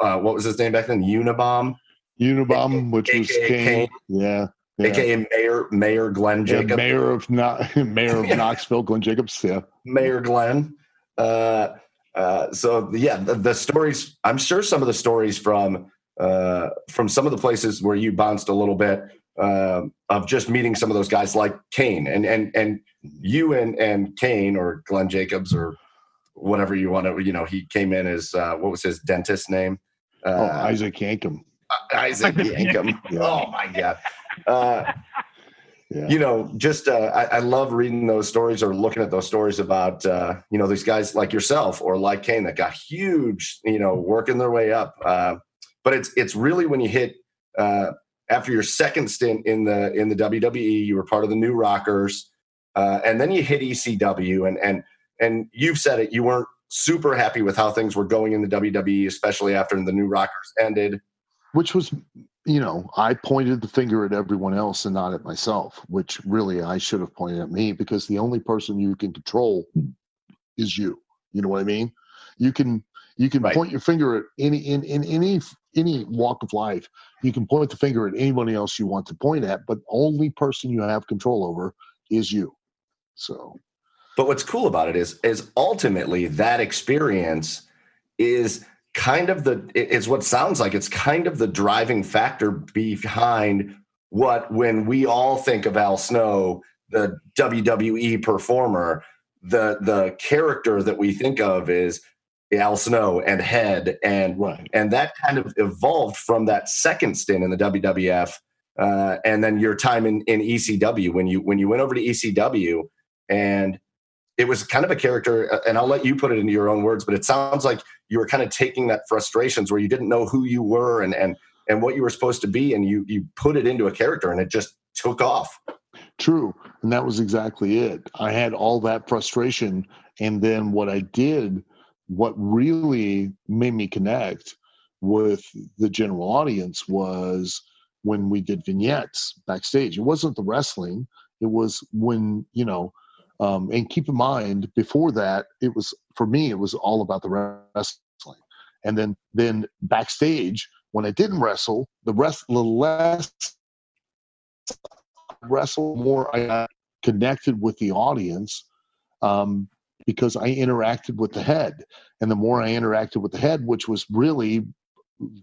uh, what was his name back then? Unabomb, Unabomb, which was Kane. Kane. Yeah. yeah. aka Mayor Mayor Glenn Yeah, Jacob. mayor of no- [laughs] mayor of [laughs] Knoxville, Glenn Jacobs. Yeah, Mayor Glenn. Uh, uh, so yeah, the, the stories. I'm sure some of the stories from uh, from some of the places where you bounced a little bit uh, of just meeting some of those guys like Kane and and and you and and Kane or Glenn Jacobs or whatever you want to. You know, he came in as uh, what was his dentist name? Uh, oh, Isaac Yankem. Isaac [laughs] Yankem. Yeah. Oh my god. Uh, Yeah. you know just uh, I, I love reading those stories or looking at those stories about uh, you know these guys like yourself or like kane that got huge you know working their way up uh, but it's it's really when you hit uh, after your second stint in the in the wwe you were part of the new rockers uh, and then you hit ecw and and and you've said it you weren't super happy with how things were going in the wwe especially after the new rockers ended. Which was you know i pointed the finger at everyone else and not at myself which really i should have pointed at me because the only person you can control is you. You know what i mean? You can you can Right. point your finger at any in, in any any walk of life you can point the finger at anybody else you want to point at but only person you have control over is you so But what's cool about it is is ultimately that experience is kind of the it- it's what sounds like it's kind of the driving factor behind what when we all think of Al Snow, the WWE performer, the the character that we think of is Al Snow and Head and right. and that kind of evolved from that second stint in the WWF, uh, and then your time in, in ECW when you when you went over to ECW, and it was kind of a character. uh, And I'll let you put it into your own words, but it sounds like you were kind of taking that frustrations where you didn't know who you were and and and what you were supposed to be, and you you put it into a character, and it just took off. True. And that was exactly it. I had all that frustration. And then what I did, what really made me connect with the general audience was when we did vignettes backstage. It wasn't the wrestling, it was when, you know, um, and keep in mind, before that, it was for me, it was all about the wrestling. And then, then backstage, when I didn't wrestle, the rest, the less wrestle, more I got connected with the audience um, because I interacted with the head. And the more I interacted with the head, which was really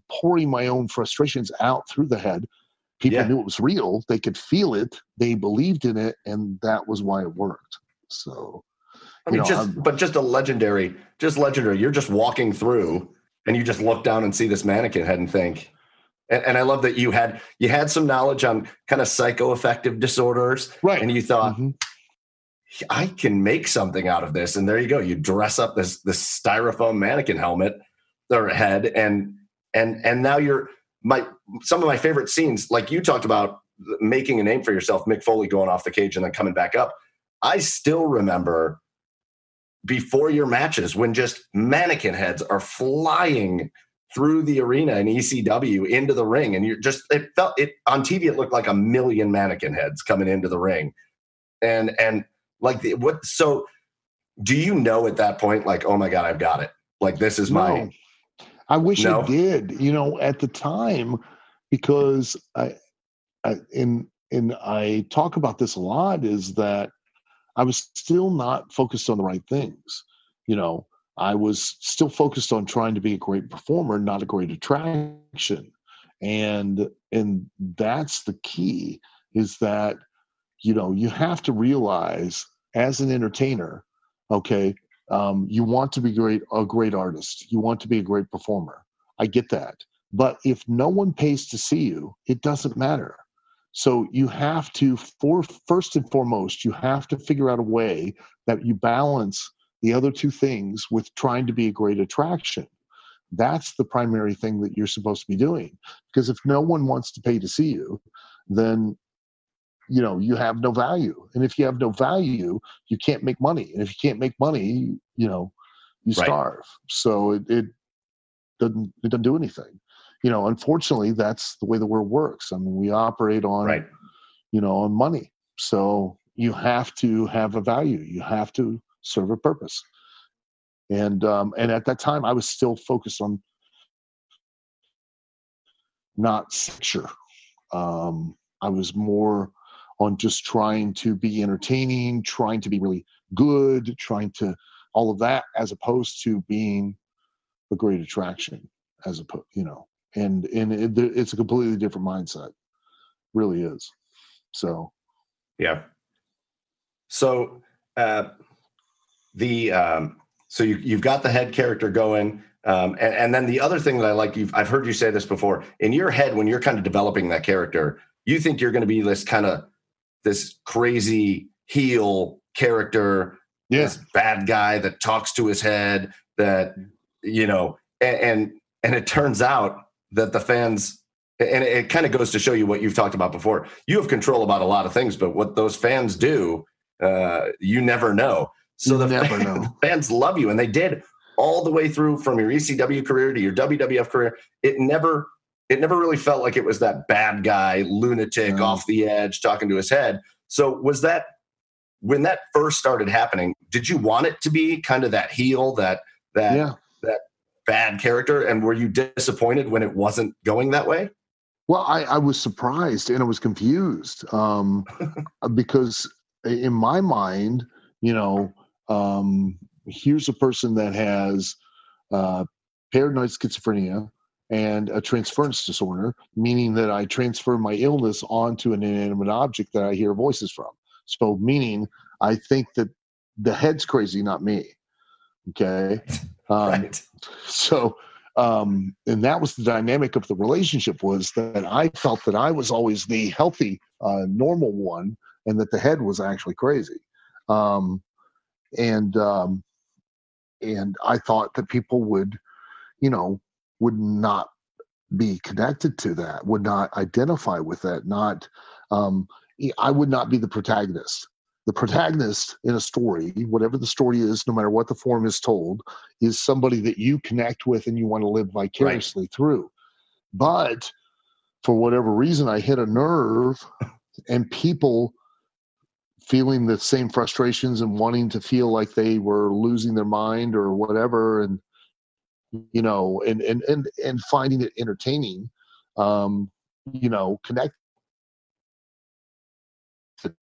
pouring my own frustrations out through the head, people Yeah. knew it was real. They could feel it. They believed in it. And that was why it worked. So, I You mean, know, just I'm- but just a legendary, just legendary. You're just walking through, and you just look down and see this mannequin head and think. And, and I love that you had you had some knowledge on kind of psychoaffective disorders, right. and you thought Mhm. I can make something out of this. And there you go. You dress up this this styrofoam mannequin helmet or head, and and and now you're my some of my favorite scenes, like you talked about making a name for yourself, Mick Foley going off the cage and then coming back up. I still remember before your matches when just mannequin heads are flying through the arena in ECW into the ring, and you're just it felt it on TV. It looked like a million mannequin heads coming into the ring, and and like the, what? So, do you know at that point, like, oh my god, I've got it. Like this is my No. I wish No? I did, you know, at the time, because I, I and and I talk about this a lot is that I was still not focused on the right things. you know, I was still focused on trying to be a great performer, not a great attraction. And and that's the key is that you know you have to realize as an entertainer, okay, um, you want to be great a great artist, you want to be a great performer. I get that, but if no one pays to see you, it doesn't matter. So you have to, for first and foremost, you have to figure out a way that you balance the other two things with trying to be a great attraction. That's the primary thing that you're supposed to be doing. Because if no one wants to pay to see you, then you know you have no value. And if you have no value, you can't make money. And if you can't make money, you know, you Right. starve. So it, it doesn't it doesn't do anything. You know, unfortunately, that's the way the world works. I mean, we operate on Right. you know, on money. So you have to have a value. You have to serve a purpose. And um, and at that time, I was still focused on not sexure. Um, I was more on just trying to be entertaining, trying to be really good, trying to all of that, as opposed to being a great attraction. As opposed, you know, and and it, it's a completely different mindset. Really is. So Yeah. So uh, the um, so you you've got the head character going, um, and, and then the other thing that I like, you've I've heard you say this before. In your head, when you're kind of developing that character, you think you're going to be this kind of this crazy heel character, yeah, this bad guy that talks to his head, that you know, and and, and it turns out that the fans and it, kind of goes to show you what you've talked about before. You have control about a lot of things, but what those fans do, uh, you never know. So the, never fans, know. the [laughs] fans love you, and they did all the way through from your ECW career to your WWF career. It never, it never really felt like it was that bad guy, lunatic, No. off the edge, talking to his head. So was that when that first started happening? Did you want it to be kind of that heel, that that yeah. Bad character, and were you disappointed when it wasn't going that way? Well, I, I was surprised and I was confused um, [laughs] because in my mind, you know, um, here's a person that has uh, paranoid schizophrenia and a transference disorder, meaning that I transfer my illness onto an inanimate object that I hear voices from. So, meaning I think that the head's crazy, not me. Okay. [laughs] Um, right. so um and that was the dynamic of the relationship was that i felt that i was always the healthy uh normal one and that the head was actually crazy um and um and i thought that people would you know would not be connected to that would not identify with that not um i would not be the protagonist the protagonist in a story whatever the story is no matter what the form is told is somebody that you connect with and you want to live vicariously through. But for whatever reason, I hit a nerve, [laughs] and people feeling the same frustrations and wanting to feel like they were losing their mind or whatever, and you know, and and and and finding it entertaining, um, you know, connect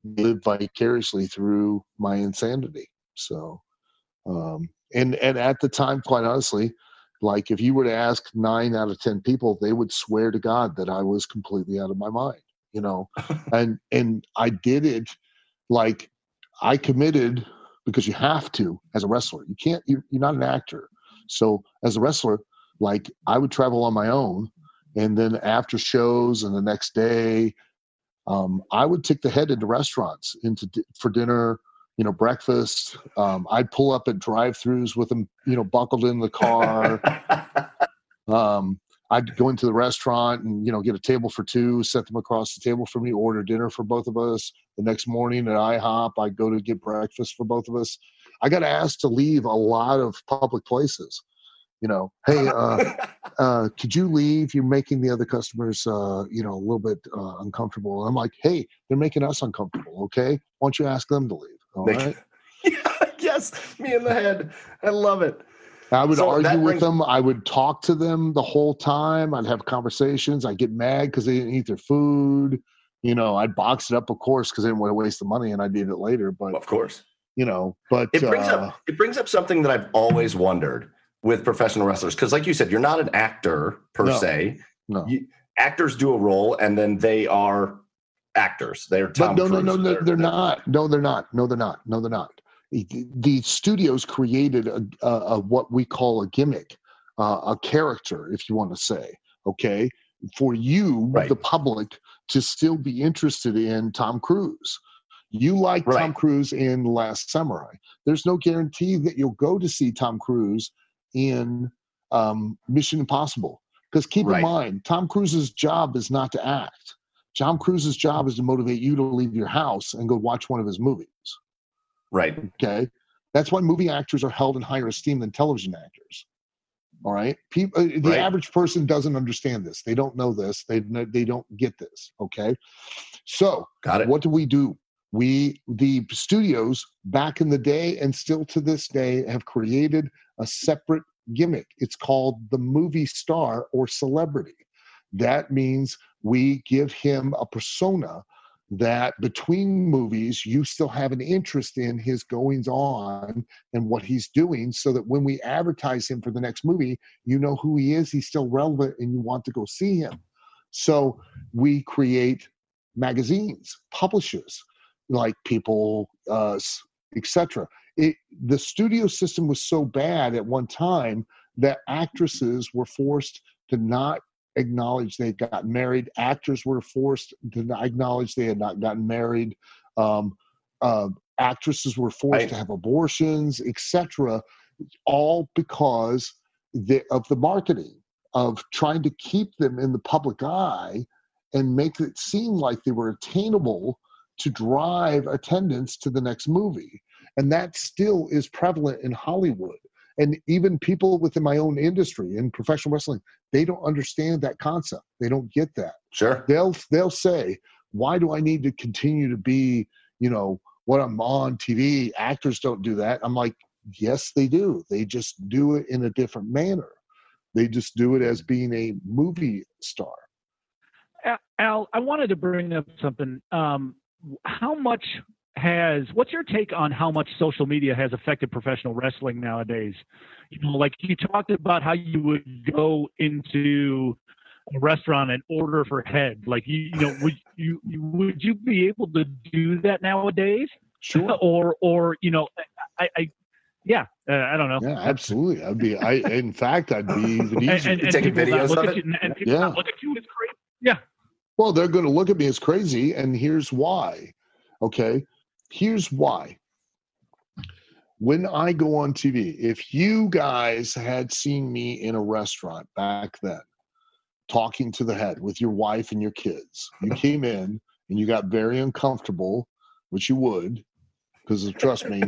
live vicariously through my insanity. So, um, and and at the time, quite honestly, like if you were to ask nine out of ten people, they would swear to God that I was completely out of my mind. You know, [laughs] and and I did it like I committed because you have to as a wrestler. You can't. You're, you're not an actor. So as a wrestler, like I would travel on my own, and then after shows and the next day, um, I would take the head into restaurants into for dinner you know, breakfast. Um, I'd pull up at drive-throughs with them, you know, buckled in the car. [laughs] um, I'd go into the restaurant and you know get a table for two, set them across the table for me, order dinner for both of us. The next morning at IHOP, I'd go to get breakfast for both of us. I got asked to leave a lot of public places. You know, hey, uh, [laughs] uh, could you leave? You're making the other customers, uh, you know, a little bit uh, uncomfortable. I'm like, hey, they're making us uncomfortable. Okay, why don't you ask them to leave? All Make- right. [laughs] yes, me in the head. I love it. I would So argue with brings- them. I would talk to them the whole time. I'd have conversations. I'd get mad because they didn't eat their food. You know, I'd box it up, of course, because I didn't want to waste the money and I'd eat it later. But Of course. you know, but It brings uh, up it brings up something that I've always wondered with professional wrestlers because, like you said, you're not an actor per No. se. no. You, actors do a role, and then they are actors. They're Tom But no, no, Cruise. no, they're, they're not. No, they're not. No, they're not. No, they're not. The, studios created a, a, a what we call a gimmick, uh, a character, if you want to say. Okay, for you, Right. the public, to still be interested in Tom Cruise. You like Tom Cruise in Last Samurai. There's no guarantee that you'll go to see Tom Cruise in um, Mission Impossible. Because keep Right. in mind, Tom Cruise's job is not to act. Tom Cruise's job is to motivate you to leave your house and go watch one of his movies. right. Okay, that's why movie actors are held in higher esteem than television actors. All right, people, the Right. average person doesn't understand this. They don't know this. They they don't get this. Okay, so Got it. what do we do? We the studios back in the day and still to this day have created a separate gimmick. It's called the movie star or celebrity. That means we give him a persona that between movies you still have an interest in his goings on and what he's doing so that when we advertise him for the next movie you know who he is he's still relevant and you want to go see him so we create magazines publishers like people uh etc it the studio system was so bad at one time that actresses were forced to not acknowledge they gotten married. Actors were forced to not acknowledge they had not gotten married. Um, uh, actresses were forced Right. to have abortions, etc. All because the, of the marketing of trying to keep them in the public eye and make it seem like they were attainable to drive attendance to the next movie. And that still is prevalent in Hollywood. And even people within my own industry in professional wrestling, they don't understand that concept. They don't get that. Sure. They'll they'll say, "Why do I need to continue to be, you know, what I'm on TV? Actors don't do that." I'm like, "Yes, they do. They just do it in a different manner. They just do it as being a movie star." Al- Al, I wanted to bring up something. Um, how much has what's your take on how much social media has affected professional wrestling nowadays? You know, like you talked about how you would go into a restaurant and order for head. Like you, you know, would you you- would you be able to do that nowadays? Sure. [laughs] Or or you know, I, I yeah, uh, I don't know. Yeah, absolutely. I'd be. I in fact, I'd be [laughs] even And, easier. and, and taking people not videos look of at it? you, and people Yeah. look at you as crazy. yeah Well, they're going to look at me as crazy, and here's why. Okay, here's why. When I go on TV, if you guys had seen me in a restaurant back then, talking to the head with your wife and your kids, you [laughs] came in and you got very uncomfortable, which you would, because trust me,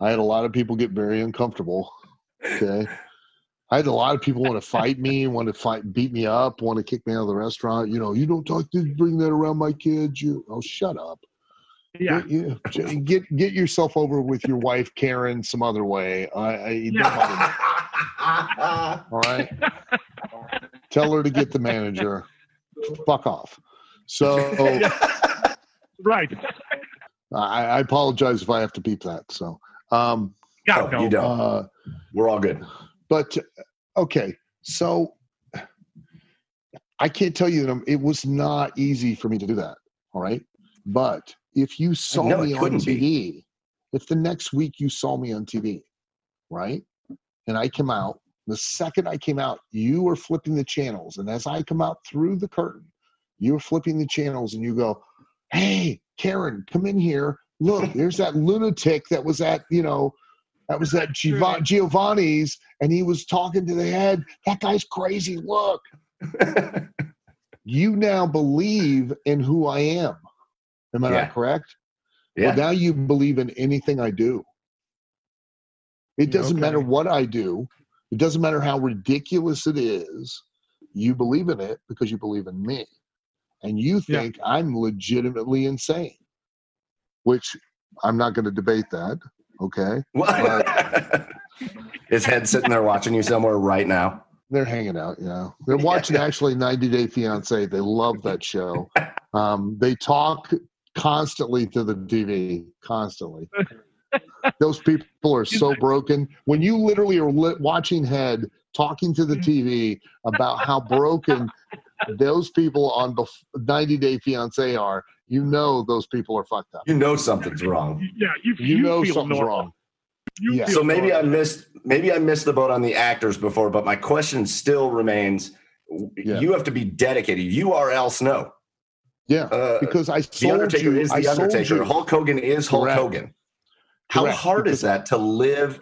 I had a lot of people get very uncomfortable. Okay. I had a lot of people want to fight me, want to fight, beat me up, want to kick me out of the restaurant. You know, you don't talk to bring that around my kids. You, oh, shut up. Yeah. Get, you- get get yourself over with your wife Karen some other way. I, I don't all right. Tell her to get the manager. Fuck off. So [laughs] Right. I, I apologize if I have to beep that. So, um, Yeah, no. you don't. uh, We're all good. but okay so i can't tell you that I'm, it was not easy for me to do that all right but if you saw me on tv be. if the next week you saw me on tv right and i come out the second i came out you were flipping the channels and as i come out through the curtain you're flipping the channels and you go hey karen come in here look [laughs] there's that lunatic that was at you know that was at Giova- Giovanni's, and he was talking to the head. That guy's crazy. Look, [laughs] you now believe in who I am. Am I Yeah. not correct? Yeah. Well, now you believe in anything I do. It doesn't matter what I do. It doesn't matter how ridiculous it is. You believe in it because you believe in me, and you Yeah. think I'm legitimately insane. Which I'm not going to debate that. Okay. What? [laughs] His head sitting there watching you somewhere right now. They're hanging out, yeah. [laughs] They're watching actually 90 Day Fiance. They love that show. [laughs] Um, they talk constantly to the TV, constantly. [laughs] Those people are so broken. When you literally are li- watching Head talking to the mm-hmm. TV about how broken [laughs] those people on the 90 Day Fiance are, you know those people are fucked up. You know something's wrong. Yeah, you, You know feel something's normal. wrong. You Yeah. feel So maybe I missed maybe I missed the boat on the actors before, but my question still remains: Yeah. You have to be dedicated. You are Al Snow. Yeah, Uh, because I sold the Undertaker you. is I the sold Undertaker. Hulk Hogan is Hulk Correct. Hogan. How Correct, hard because- is that to live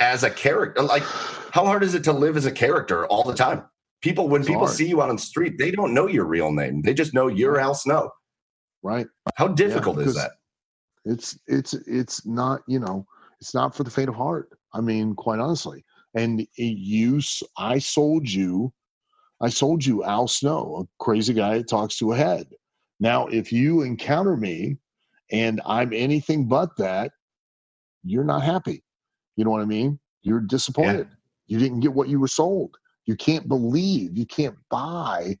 as a character? Like, how hard is it to live as a character all the time? People, when It's people hard. see you out on the street, they don't know your real name. They just know you're Al Snow. Right. How difficult is that? It's it's it's not you know it's not for the faint of heart. I mean, quite honestly. And you, I sold you, I sold you Al Snow, a crazy guy that talks to a head. Now, if you encounter me and I'm anything but that, you're not happy. You know what I mean? You're disappointed. You didn't get what you were sold. You can't believe, you can't buy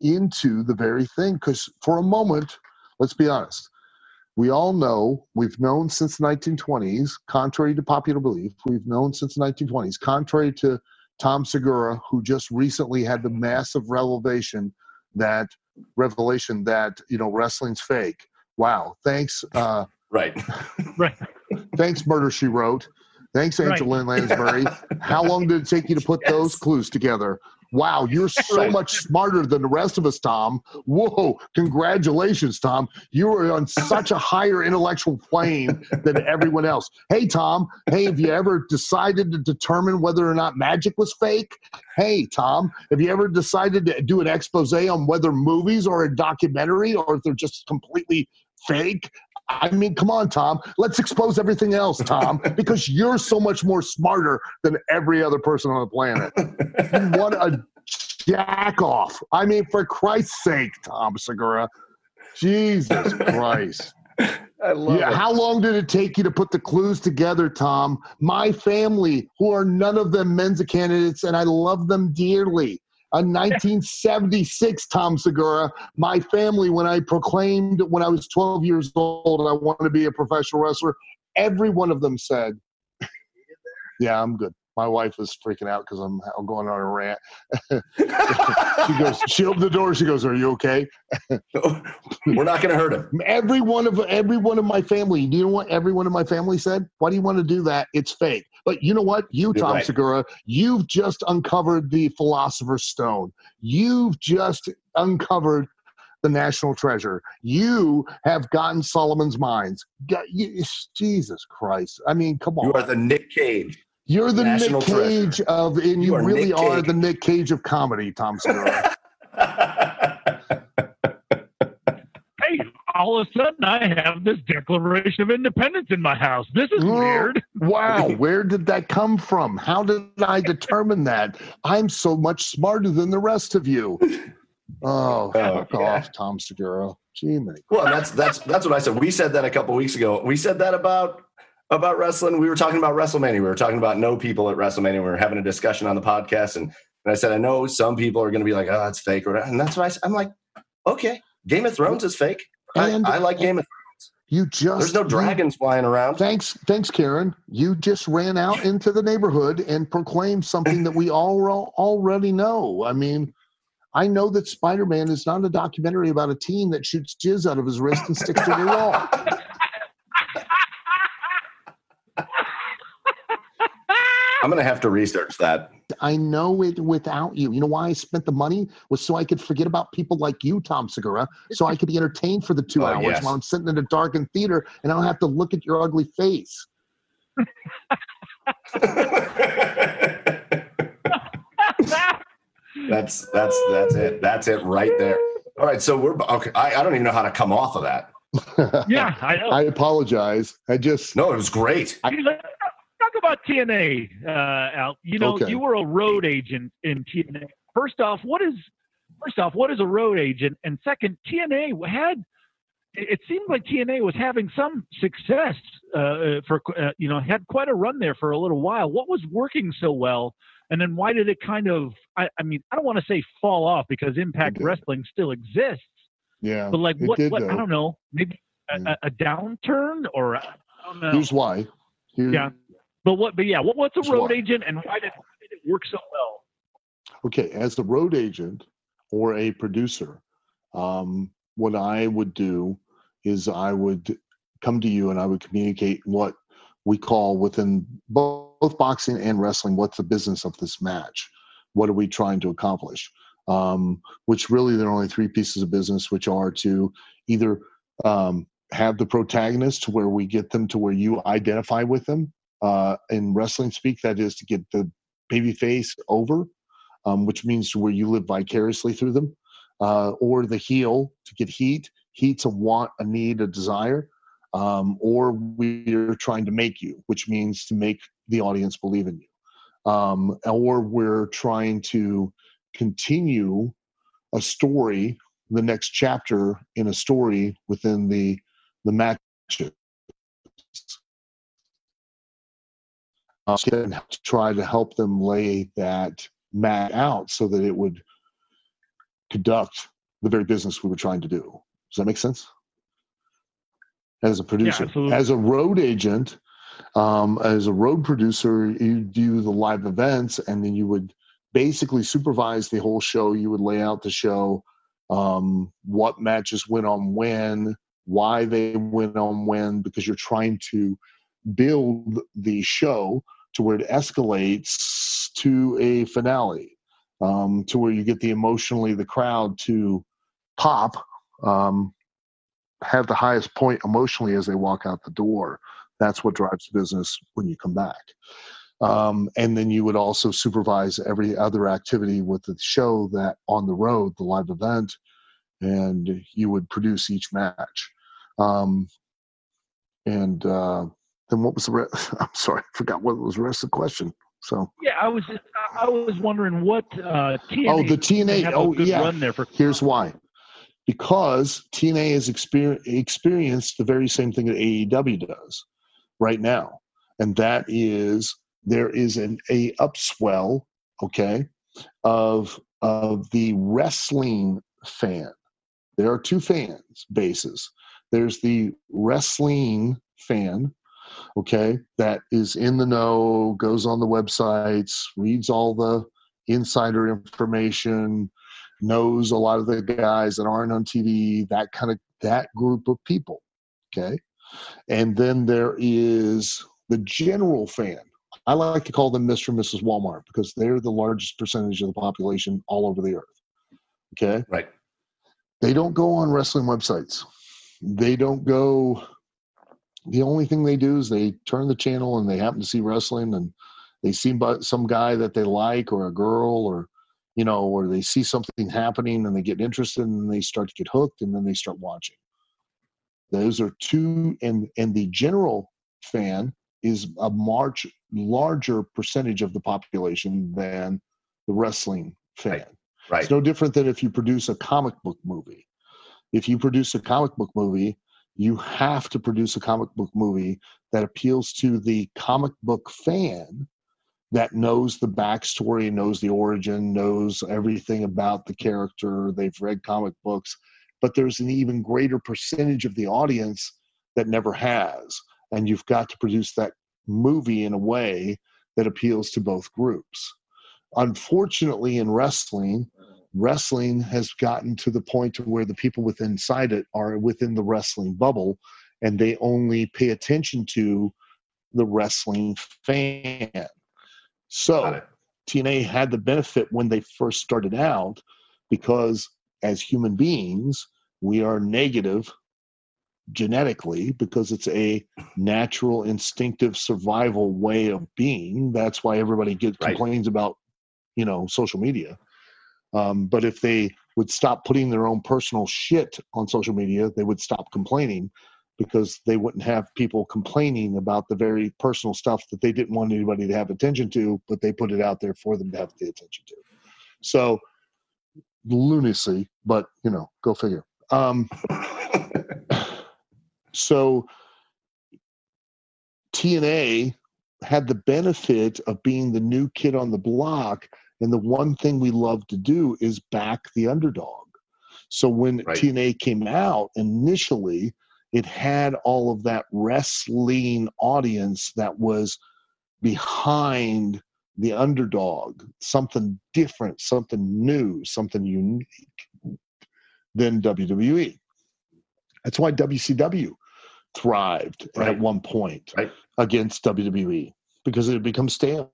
into the very thing. Because for a moment, let's be honest, we all know, we've known since the 1920s, contrary to popular belief, we've known since the 1920s, contrary to Tom Segura, who just recently had the massive revelation that revelation that you know wrestling's fake. Wow! Thanks, uh, Right. [laughs] Right. thanks, Murder She Wrote. Thanks, Angela Lansbury. [laughs] How long did it take you to put those clues together? Wow, you're [laughs] so Right. much smarter than the rest of us, Tom. Whoa, congratulations, Tom. You are on such a higher intellectual plane than everyone else. Hey, Tom, hey, have you ever decided to determine whether or not magic was fake? Hey, Tom, have you ever decided to do an expose on whether movies are a documentary or if they're just completely fake? I mean, come on, Tom. Let's expose everything else, Tom, [laughs] because you're so much more smarter than every other person on the planet. [laughs] what a jack off. I mean, for Christ's sake, Tom Segura. Jesus Christ. [laughs] I love Yeah, it. how long did it take you to put the clues together, Tom? My family, who are none of them Mensa candidates, and I love them dearly. A 1976 Tom Segura, my family, when I proclaimed when I was 12 years old, I wanted to be a professional wrestler, every one of them said, Yeah, I'm good. My wife was freaking out because I'm, I'm going on a rant. [laughs] She goes, she opened the door. She goes, "Are you okay?" [laughs] We're not going to hurt him. Every one of every one of my family. Do you know what every one of my family said? Why do you want to do that? It's fake. But you know what? You, Tom right. Segura, you've just uncovered the philosopher's stone. You've just uncovered the national treasure. You have gotten Solomon's mines. Jesus Christ! I mean, come on. You are the Nick Cage. You're the national Nick Cage treasure. of, and You you, are really are the Nick Cage of comedy, Tom Segura. [laughs] Hey, all of a sudden I have this Declaration of Independence in my house. This is Oh. weird. [laughs] Wow, where did that come from? How did I determine that? I'm so much smarter than the rest of you. Oh, [laughs] oh fuck yeah. off, Tom Segura. Gee, many. Well, that's that's that's what I said. We said that a couple weeks ago. We said that about about wrestling. We were talking about WrestleMania. We were talking about no people at WrestleMania. We were having a discussion on the podcast, and, and I said, I know some people are going to be like, "Oh, it's fake," and that's why I'm like, okay, Game of Thrones is fake. I, And- I like Game of. Thrones. You just There's no you- dragons flying around. Thanks, thanks, Karen. You just ran out into the neighborhood and proclaimed something that we all already know. I mean, I know that Spider Man is not a documentary about a teen that shoots jizz out of his wrist and sticks to the wall. [laughs] I'm going to have to research that. I know it without you. You know why I spent the money was so I could forget about people like you, Tom Segura, so I could be entertained for the two Oh, hours yes. while I'm sitting in a darkened theater and I don't have to look at your ugly face. [laughs] that's that's that's it. That's it right there. All right, so we're okay. I, I don't even know how to come off of that. Yeah, I know. [laughs] I apologize. I just No, it was great. Hey, let's talk about TNA, uh, Al. You know, Okay. you were a road agent in TNA. First off, what is first off what is a road agent? And second, TNA had it seemed like TNA was having some success uh, for uh, you know had quite a run there for a little while. What was working so well? And then why did it kind of? I, I mean, I don't want to say fall off because Impact. Wrestling still exists, yeah. but like what? did, what I don't know. Maybe a, Yeah. a, a downturn or uh, Oh, no. Here's why. Here- Yeah. But what? But yeah, what, what's a road agent, and why did, why did it work so well? Okay, as the road agent or a producer, um, what I would do is I would come to you and I would communicate what we call within both, boxing and wrestling what's the business of this match? What are we trying to accomplish? Um, which really there are only three pieces of business, which are to either um, have the protagonist to where we get them to where you identify with them. Uh, in wrestling speak, that is to get the baby face over um, which means where you live vicariously through them, uh, or the heel to get heat. Heat's a want, a need, a desire, um, or we're trying to make you, which means to make the audience believe in you, um, or we're trying to continue a story, the next chapter in a story within the the matches. Uh, and try to help them lay that mat out so that it would conduct the very business we were trying to do. Does that make sense? As a producer, absolutely. as a road agent, um, as a road producer, you do the live events, and then you would basically supervise the whole show. You would lay out the show, um, what matches went on when, why they went on when, because you're trying to build the show to where it escalates to a finale, um, to where you get the emotionally the crowd to pop, um, have the highest point emotionally as they walk out the door. That's what drives the business when you come back. Um, and then you would also supervise every other activity with the show that on the road, the live event, and you would produce each match. Um, and uh, then what was the rest? [laughs] I'm sorry, I forgot what was the rest of the question. So Yeah, I was just, I was wondering what uh, TNA. Oh, the TNA. Oh, good yeah. Run there for here's why. Because TNA has exper- experienced the very same thing that AEW does right now, and that is there is an a upswell, okay, of of the wrestling fan. There are two fans bases. There's the wrestling fan, okay, that is in the know, goes on the websites, reads all the insider information, knows a lot of the guys that aren't on TV, that kind of that group of people. Okay. And then there is the general fan. I like to call them Mr. and Mrs. Walmart because they're the largest percentage of the population all over the earth. Okay. Right. They don't go on wrestling websites. They don't go. The only thing they do is they turn the channel and they happen to see wrestling and they see some guy that they like or a girl or you know or they see something happening and they get interested and they start to get hooked and then they start watching those are two and and the general fan is a much larger percentage of the population than the wrestling fan Right. Right. it's no different than if you produce a comic book movie. If you produce a comic book movie, you have to produce a comic book movie that appeals to the comic book fan that knows the backstory, knows the origin, knows everything about the character. They've read comic books, but there's an even greater percentage of the audience that never has. And you've got to produce that movie in a way that appeals to both groups unfortunately in wrestling wrestling has gotten to the point to where the people within inside it are within the wrestling bubble and they only pay attention to the wrestling fan. So tna had the benefit when they first started out because as human beings we are negative genetically because it's a natural instinctive survival way of being. That's why everybody gets Right. complains about you know social media um, but if they would stop putting their own personal shit on social media they would stop complaining because they wouldn't have people complaining about the very personal stuff that they didn't want anybody to have attention to but they put it out there for them to have pay attention to. So lunacy but you know go figure. Um, [laughs] so TNA had the benefit of being the new kid on the block, and the one thing we love to do is back the underdog. So when Right. TNA came out initially, it had all of that wrestling audience that was behind the underdog, something different, something new, something unique than WWE. That's why WCW thrived Right. at one point Right. against WWE because it had become stale.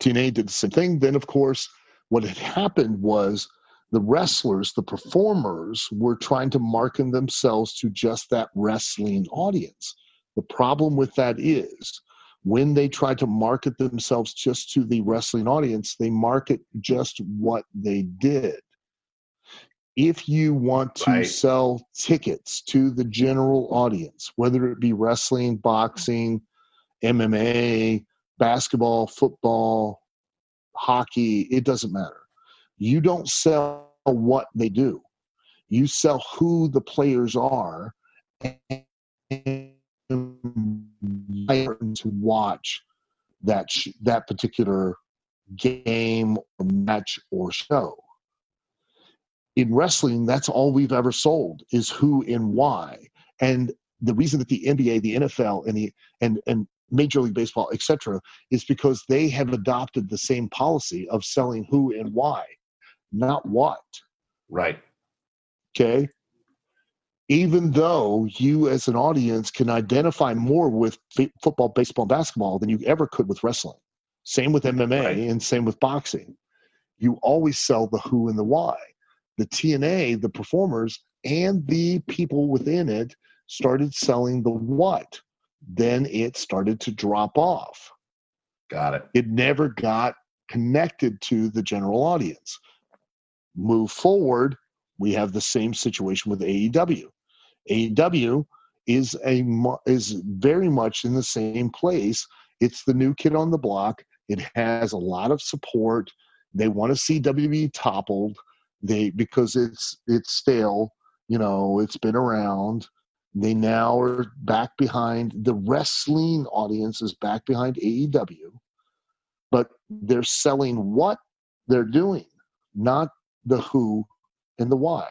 TNA did the same thing. Then, of course, what had happened was the wrestlers, the performers, were trying to market themselves to just that wrestling audience. The problem with that is when they try to market themselves just to the wrestling audience, they market just what they did. If you want to Right. sell tickets to the general audience, whether it be wrestling, boxing, MMA, basketball, football, hockey, it doesn't matter. You don't sell what they do. You sell who the players are and to watch that sh- that particular game or match or show. In wrestling, that's all we've ever sold is who and why. And the reason that the NBA, the NFL, and the and and Major League Baseball, etc., is because they have adopted the same policy of selling who and why, not what. Right. Okay. Even though you, as an audience, can identify more with f- football, baseball, and basketball than you ever could with wrestling. Same with MMA Right. and same with boxing. You always sell the who and the why. The TNA, the performers, and the people within it started selling the what. Then it started to drop off Got it. it never got connected to the general audience. Move forward, we have the same situation with AEW. AEW is a is very much in the same place. It's the new kid on the block. It has a lot of support. They want to see WWE toppled. They because it's it's stale. You know, it's been around. They now are back behind the wrestling audience is back behind AEW but they're selling what they're doing, not the who and the why.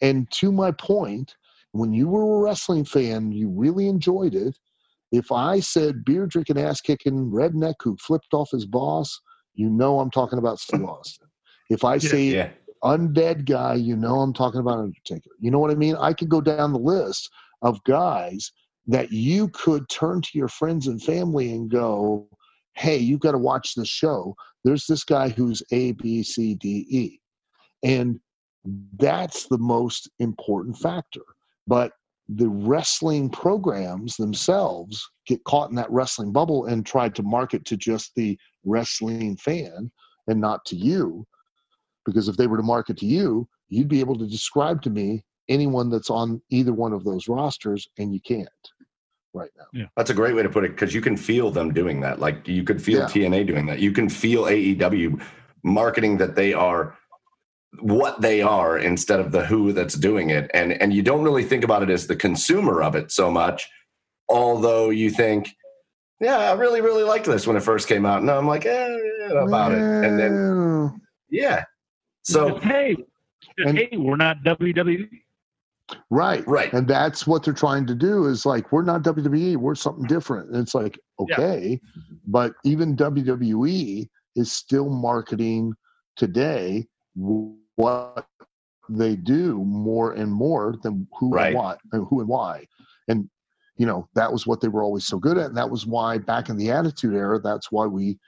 And to my point, when you were a wrestling fan, you really enjoyed it. If I said beer drinking, ass kicking redneck who flipped off his boss, you know I'm talking about Steve Austin. If I say Yeah. undead guy, you know I'm talking about Undertaker. You know what I mean? I could go down the list of guys that you could turn to your friends and family and go, hey, you've got to watch this show. There's this guy who's A, B, C, D, E. And that's the most important factor. But the wrestling programs themselves get caught in that wrestling bubble and try to market to just the wrestling fan and not to you. Because if they were to market to you, you'd be able to describe to me anyone that's on either one of those rosters, and you can't right now. Yeah. That's a great way to put it because you can feel them doing that. Like you could feel Yeah. TNA doing that. You can feel AEW marketing that they are what they are instead of the who that's doing it. And and you don't really think about it as the consumer of it so much, although you think, yeah, I really, really liked this when it first came out. And I'm like, eh, about it. And then yeah. So hey, And- hey, we're not. WWE. Right right. and that's what they're trying to do is like we're not wwe we're something different and it's like Yeah. okay mm-hmm. but even wwe is still marketing today what they do more and more than who Right. and what and who and why and you know that was what they were always so good at and that was why back in the attitude era that's why we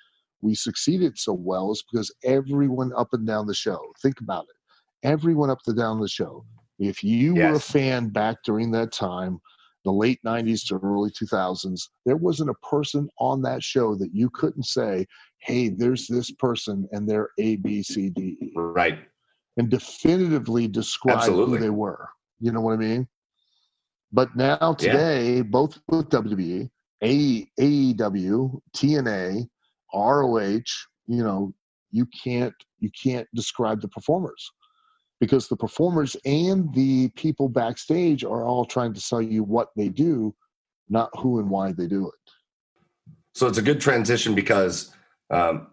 we succeeded so well is because everyone up and down the show think about it everyone up and down the show if you were a fan back during that time the late 90s to early 2000s there wasn't a person on that show that you couldn't say hey there's this person and they're a b c d e Right. and definitively describe Absolutely. who they were. You know what I mean? But now Yeah. today, both with WWE, A- AEW, TNA, ROH, you know, you can't you can't describe the performers because the performers and the people backstage are all trying to sell you what they do, not who and why they do it. So it's a good transition because, um,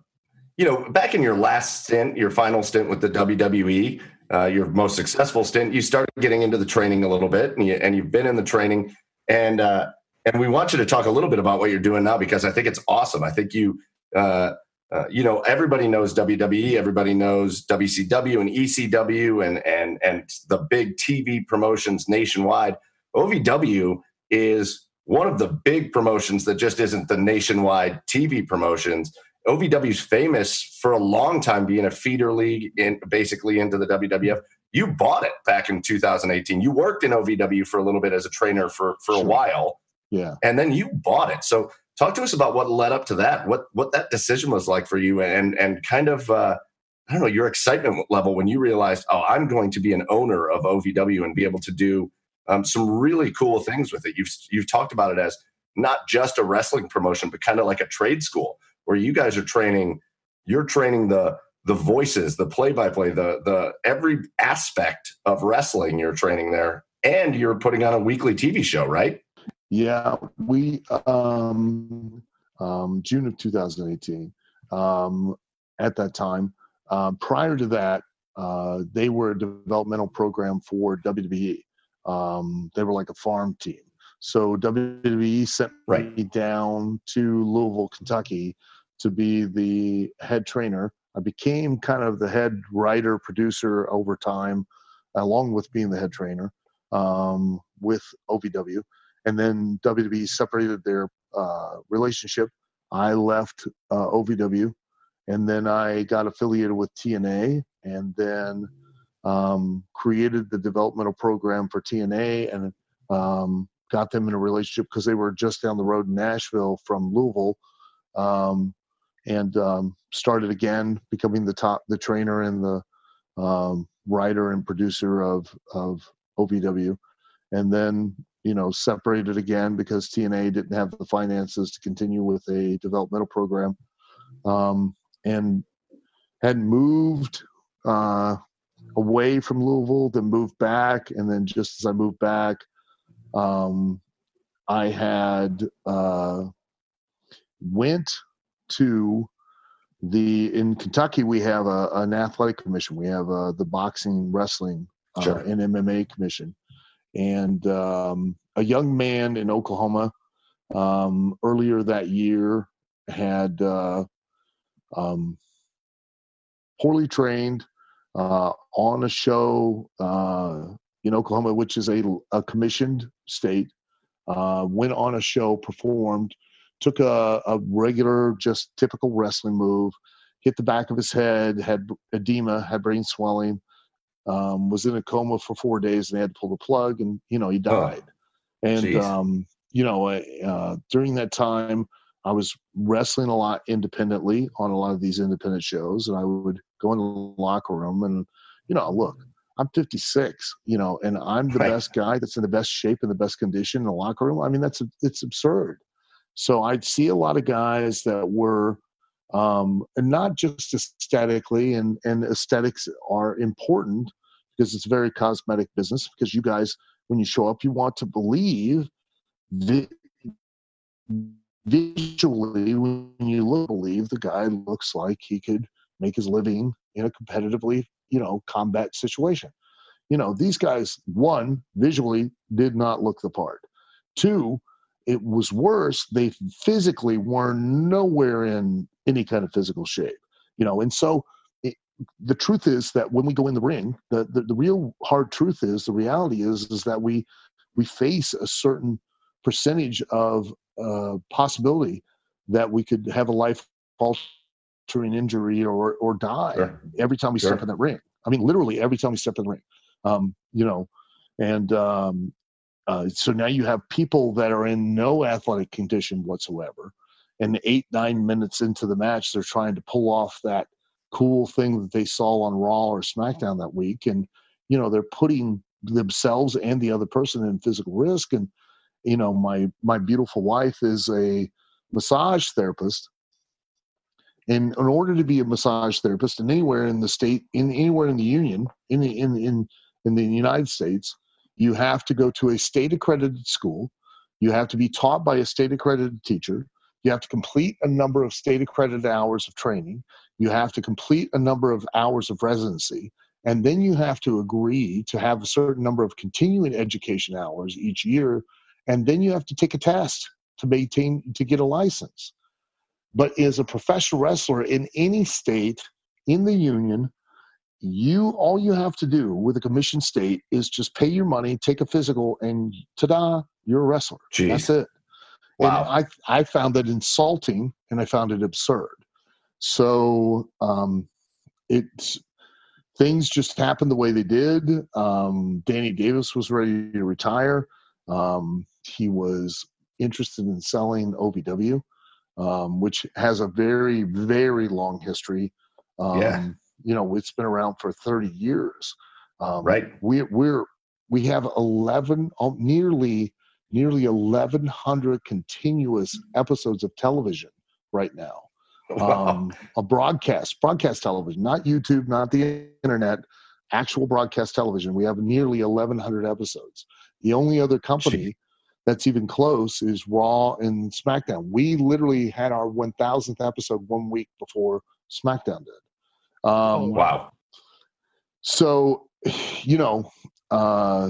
you know, back in your last stint, your final stint with the WWE, uh, your most successful stint, you started getting into the training a little bit, and, you, you've been in the training, and uh, and we want you to talk a little bit about what you're doing now because I think it's awesome. I think you. Uh, uh, you know, everybody knows WWE, everybody knows WCW and ECW and and and the big TV promotions nationwide. OVW is one of the big promotions that just isn't the nationwide TV promotions. OVW is famous for a long time being a feeder league in basically into the WWF. You bought it back in 2018. You worked in OVW for a little bit as a trainer for for sure. a while. Yeah. And then you bought it. So talk to us about what led up to that. What what that decision was like for you and and kind of uh I don't know, your excitement level when you realized, "Oh, I'm going to be an owner of OVW and be able to do um, some really cool things with it." You've you've talked about it as not just a wrestling promotion, but kind of like a trade school where you guys are training you're training the the voices the play by play the the every aspect of wrestling you're training there and you're putting on a weekly tv show right yeah we um, um june of 2018 um at that time um, prior to that uh, they were a developmental program for wwe um, they were like a farm team so WWE sent right. me down to Louisville, Kentucky, to be the head trainer. I became kind of the head writer, producer over time, along with being the head trainer um, with OVW. And then WWE separated their uh, relationship. I left uh, OVW, and then I got affiliated with TNA, and then um, created the developmental program for TNA, and um, got them in a relationship because they were just down the road in Nashville from Louisville. Um, and um, started again becoming the top the trainer and the um, writer and producer of of OVW, and then you know separated again because TNA didn't have the finances to continue with a developmental program, um, and had moved uh, away from Louisville, then moved back, and then just as I moved back, um, I had uh, went to the in Kentucky we have a, an athletic commission. We have uh, the boxing, wrestling, uh, sure. and MMA commission, and um, a young man in Oklahoma um, earlier that year had uh, um, poorly trained uh, on a show uh, in Oklahoma, which is a, a commissioned state. Uh, went on a show, performed, took a, a regular, just typical wrestling move, hit the back of his head, had edema, had brain swelling, um, was in a coma for four days, and they had to pull the plug, and you know he died. Oh, and um, you know, uh, during that time, I was wrestling a lot independently on a lot of these independent shows, and I would go in the locker room and, you know, look, I'm 56, you know, and I'm the right. best guy that's in the best shape and the best condition in the locker room. I mean, that's it's absurd. So I'd see a lot of guys that were um, not just aesthetically, and, and aesthetics are important because it's a very cosmetic business. Because you guys, when you show up, you want to believe vi- visually, when you look, believe the guy looks like he could make his living in a competitively, you know, combat situation. You know, these guys, one, visually did not look the part. Two, it was worse they physically were nowhere in any kind of physical shape you know and so the truth is that when we go in the ring the, the, the real hard truth is the reality is is that we we face a certain percentage of uh, possibility that we could have a life altering injury or or die sure. every time we sure. step in that ring i mean literally every time we step in the ring um, you know and um, uh, so now you have people that are in no athletic condition whatsoever. And eight, nine minutes into the match, they're trying to pull off that cool thing that they saw on Raw or SmackDown that week. And, you know, they're putting themselves and the other person in physical risk. And, you know, my my beautiful wife is a massage therapist. And in order to be a massage therapist, and anywhere in the state, in anywhere in the union, in the, in in in the United States, you have to go to a state accredited school. You have to be taught by a state accredited teacher. You have to complete a number of state accredited hours of training. You have to complete a number of hours of residency. and then you have to agree to have a certain number of continuing education hours each year and then you have to take a test to maintain to get a license but as a professional wrestler in any state in the union you all you have to do with a commission state is just pay your money take a physical and ta-da you're a wrestler Jeez. that's it Wow. and I, I found that insulting and I found it absurd. So um, it's things just happened the way they did. Um, Danny Davis was ready to retire. Um, he was interested in selling OVW, um, which has a very, very long history. Um, Yeah. You know, it's been around for 30 years. Um, Right. we, we're we have 11 oh, nearly nearly 1100 continuous episodes of television right now [laughs] Wow. um, a broadcast broadcast television not youtube not the internet actual broadcast television. We have nearly 1100 episodes. The only other company that's even close is raw and smackdown. We literally had our 1000th episode one week before smackdown did. Um, wow. so you know uh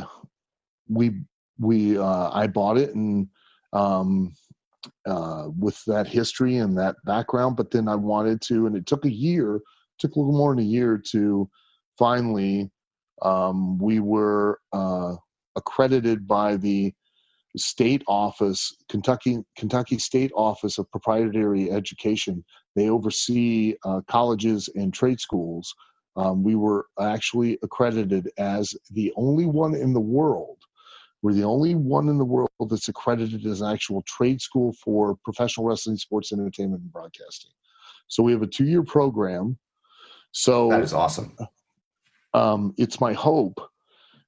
we we uh i bought it and um uh with that history and that background but then i wanted to and it took a year took a little more than a year to finally um we were uh accredited by the state office kentucky kentucky state office of proprietary education they oversee uh, colleges and trade schools um, we were actually accredited as the only one in the world. We're the only one in the world that's accredited as an actual trade school for professional wrestling, sports entertainment, and broadcasting. So we have a two-year program. So That is awesome. um, it's my hope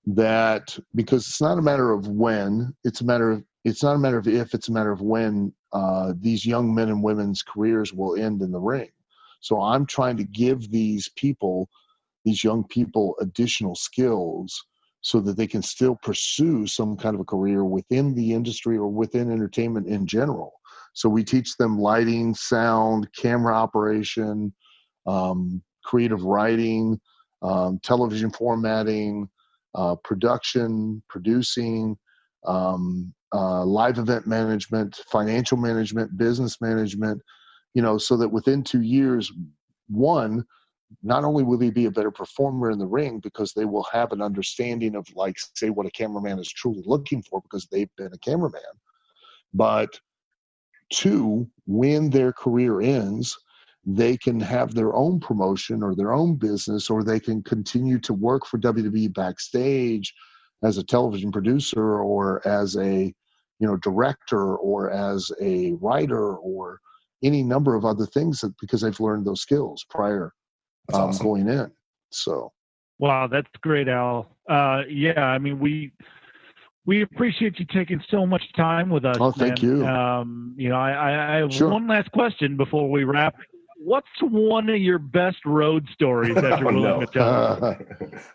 that because it's not a matter of when, it's a matter of it's not a matter of if, it's a matter of when uh, these young men and women's careers will end in the ring. So I'm trying to give these people, these young people, additional skills so that they can still pursue some kind of a career within the industry or within entertainment in general. So we teach them lighting, sound, camera operation, um, creative writing, um, television formatting, uh, production, producing, um, uh, live event management, financial management, business management, you know, so that within two years, one, not only will they be a better performer in the ring because they will have an understanding of, like, say, what a cameraman is truly looking for because they've been a cameraman, but two, when their career ends, they can have their own promotion or their own business, or they can continue to work for WWE backstage as a television producer or as a you know director or as a writer or any number of other things that, because they've learned those skills prior um, awesome. going in. So Wow, that's great, Al. Uh, yeah, I mean we we appreciate you taking so much time with us. Oh, thank man. you. Um, you know, I, I, I have Sure. one last question before we wrap. What's one of your best road stories that you're [laughs] Oh, willing no. to tell?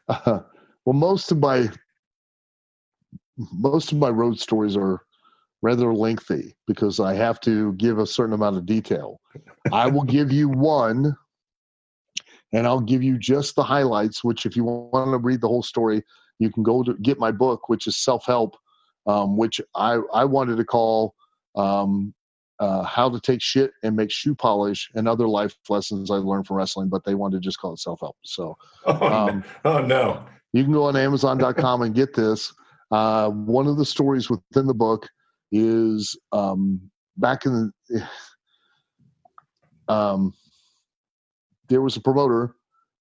uh, [laughs] well, most of my most of my road stories are rather lengthy because I have to give a certain amount of detail. I will give you one, and I'll give you just the highlights. Which, if you want to read the whole story, you can go to get my book, which is self help, um, which I I wanted to call um, uh, "How to Take Shit and Make Shoe Polish" and other life lessons I learned from wrestling, but they wanted to just call it self help. So Oh, Um, no. oh no. you can go on Amazon.com and get this. Uh, one of the stories within the book is um, back in the. [sighs] Um, there was a promoter,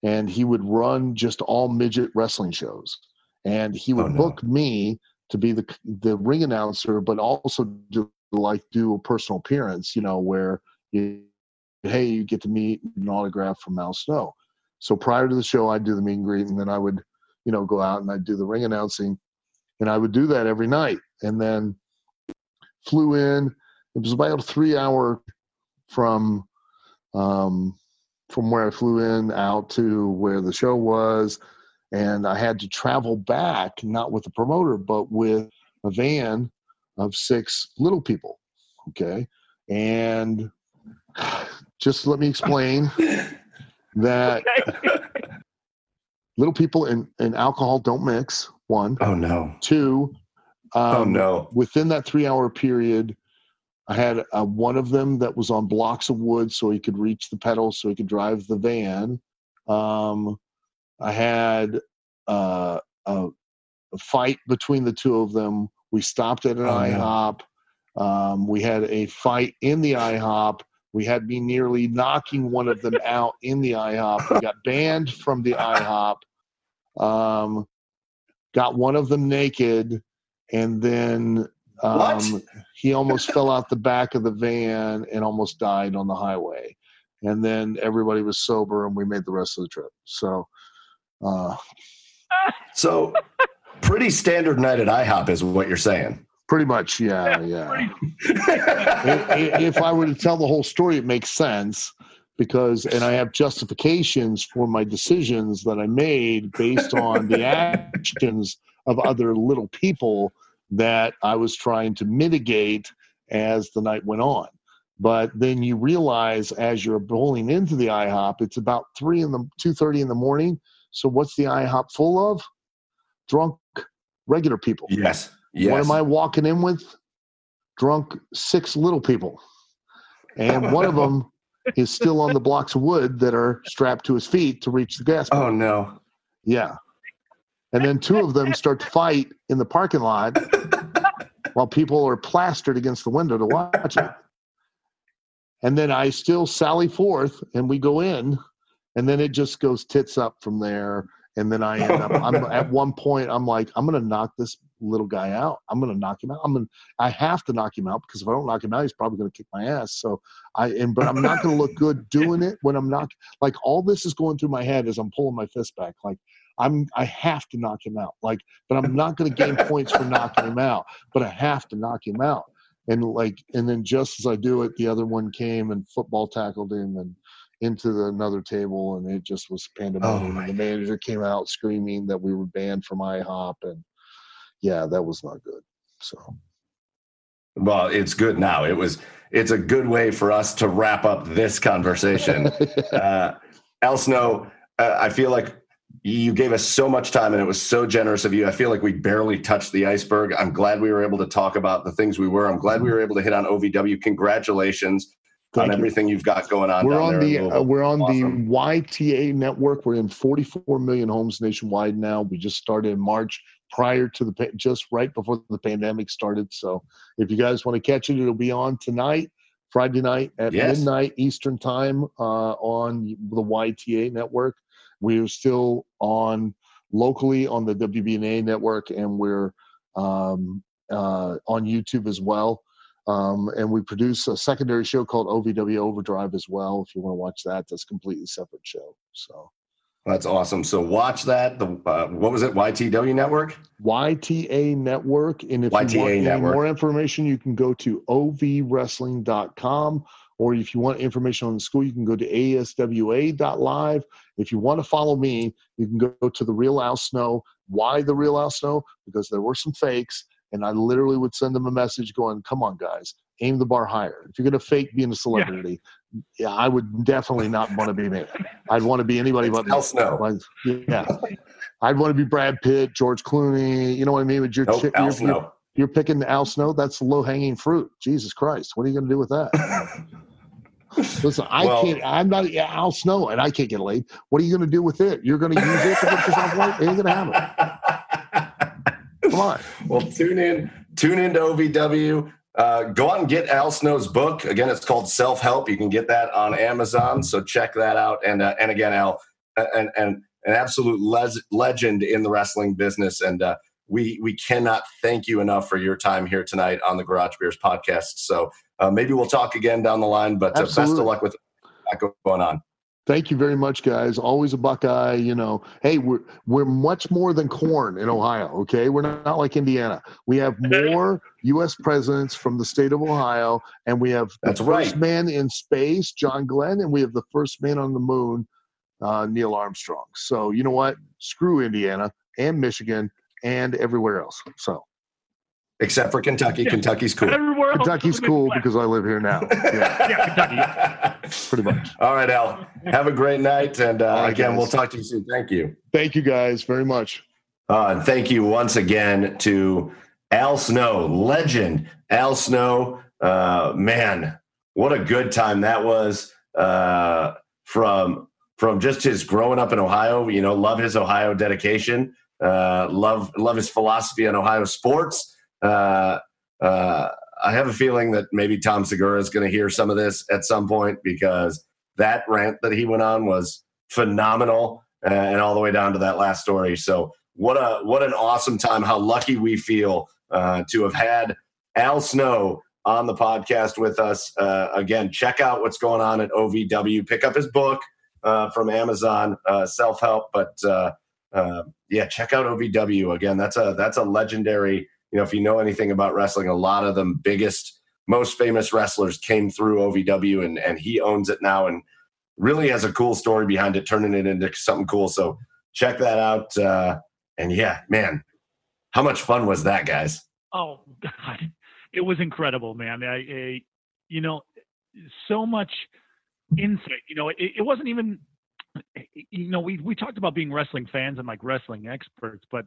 and he would run just all midget wrestling shows, and he would Oh, no. book me to be the the ring announcer, but also do like do a personal appearance. You know, where you, hey, you get to meet an autograph from Al Snow. So prior to the show, I'd do the meet and greet, and then I would you know, go out and I'd do the ring announcing. And I would do that every night. And then flew in. It was about a three hour from um, from where I flew in out to where the show was. And I had to travel back, not with the promoter, but with a van of six little people. Okay. And just let me explain [laughs] that [laughs] little people and, and alcohol don't mix. One, Oh no. two. Um, Oh no. Within that three hour period, I had uh, one of them that was on blocks of wood so he could reach the pedals so he could drive the van. Um, I had uh, a, a fight between the two of them. We stopped at an Oh. IHOP. Um, we had a fight in the IHOP. We had me nearly knocking one of them out in the IHOP. We got banned from the IHOP. Um, got one of them naked, and then um, What? he almost fell out the back of the van and almost died on the highway. And then everybody was sober, and we made the rest of the trip. So, uh, [laughs] So pretty standard night at IHOP is what you're saying. pretty much, yeah, yeah. I- i- if I were to tell the whole story, it makes sense because, and I have justifications for my decisions that I made based on the [laughs] actions of other little people that I was trying to mitigate as the night went on. But then you realize as you're bowling into the IHOP, it's about three in the two thirty in the morning. So what's the IHOP full of? Drunk regular people. yes. Yes. What am I walking in with? Drunk six little people. And one of them is still on the blocks of wood that are strapped to his feet to reach the gas. [laughs] Oh pump. no. Yeah. And then two of them start to fight in the parking lot [laughs] while people are plastered against the window to watch it. And then I still sally forth and we go in, and then it just goes tits up from there. And then I end up, [laughs] I'm at one point, I'm like, I'm going to knock this little guy out. I'm going to knock him out. I'm going to, I have to knock him out because if I don't knock him out, he's probably going to kick my ass. So I, and, but I'm not going to look good doing it when I'm not, like, all this is going through my head as I'm pulling my fist back. Like, I'm, I have to knock him out. Like, but I'm not going to gain points for knocking him out, but I have to knock him out. And like, and then just as I do it, the other one came and football tackled him and into the, another table, and it just was pandemonium. Oh, and the manager came out screaming that we were banned from IHOP, and yeah, that was not good. So Well, it's good now. It was. It's a good way for us to wrap up this conversation. [laughs] uh, Al Snow, uh, I feel like you gave us so much time and it was so generous of you. I feel like we barely touched the iceberg. I'm glad we were able to talk about the things we were. I'm glad we were able to hit on OVW. Congratulations Thank on you. everything you've got going on. we're on the uh, we're on Awesome. the YTA network. We're in 44 million homes nationwide now. We just started in March, prior to the just right before the pandemic started. So if you guys want to catch it, it'll be on tonight, Friday night at Yes. midnight Eastern time uh, on the YTA network. We're still on locally on the WBNA network, and we're um, uh, on YouTube as well. Um, and we produce a secondary show called OVW Overdrive as well. If you want to watch that, that's a completely separate show. So That's awesome. So watch that. The uh, what was it? YTW Network. YTA Network. And if YTA you want Network. more information, you can go to ovwrestling.com. Or if you want information on the school, you can go to aswa.live. If you want to follow me, you can go to the Real Al Snow. Why the Real Al Snow? Because there were some fakes, and I literally would send them a message going, "Come on, guys, aim the bar higher. If you're going to fake being a celebrity, yeah, I would definitely not want to be me. I'd want to be anybody but me. Al Snow. Like, yeah. I'd want to be Brad Pitt, George Clooney. You know what I mean? With your, Nope. chi- Al you're, Snow. You're, picking Al Snow. That's low hanging fruit. Jesus Christ. What are you going to do with that? [laughs] Listen, I Well- can't, I'm not yeah, Al Snow and I can't get laid. What are you going to do with it? You're going to use it to get yourself laid? It ain't going to happen. [laughs] Come on. well, tune in. Tune in to OVW. Uh, go out and get Al Snow's book. Again, it's called Self Help. You can get that on Amazon. So check that out. And uh, and again, Al, and and an absolute les- legend in the wrestling business. And uh, we we cannot thank you enough for your time here tonight on the Garage Beers podcast. So uh, maybe we'll talk again down the line. But uh, best of luck with that going on. Thank you very much, guys. Always a Buckeye. You know, hey, we're we're much more than corn in Ohio. Okay, we're not, not like Indiana. We have more U.S. presidents from the state of Ohio, and we have the That's first right. man in space, John Glenn, and we have the first man on the moon, uh, Neil Armstrong. So you know what? Screw Indiana and Michigan and everywhere else. So Except for Kentucky. Yeah. Kentucky's cool. Everywhere else Kentucky's cool because I live here now. [laughs] Yeah, Yeah, Kentucky. [laughs] pretty much. All right, Al. Have a great night. And uh, All right, again, guys. we'll talk to you soon. Thank you. Thank you guys very much. Uh, and thank you once again to Al Snow, legend Al Snow. Uh, man, what a good time that was uh, from from just his growing up in Ohio. You know, love his Ohio dedication. Uh, love love his philosophy on Ohio sports. Uh, uh, I have a feeling that maybe Tom Segura is going to hear some of this at some point because that rant that he went on was phenomenal, uh, and all the way down to that last story. So what a what an awesome time! How lucky we feel uh, to have had Al Snow on the podcast with us. Uh, again, check out what's going on at OVW. Pick up his book from Amazon, uh, self help. But uh, yeah, check out OVW again. That's a that's a legendary. You know, if you know anything about wrestling, a lot of the biggest, most famous wrestlers came through OVW, and and he owns it now, and really has a cool story behind it, turning it into something cool. So check that out. Uh, and yeah, man, how much fun was that, guys? Oh [laughs] God, it was incredible, man. I, I you know, so much insight. You know, it, it wasn't even. You know, we we talked about being wrestling fans and like wrestling experts, but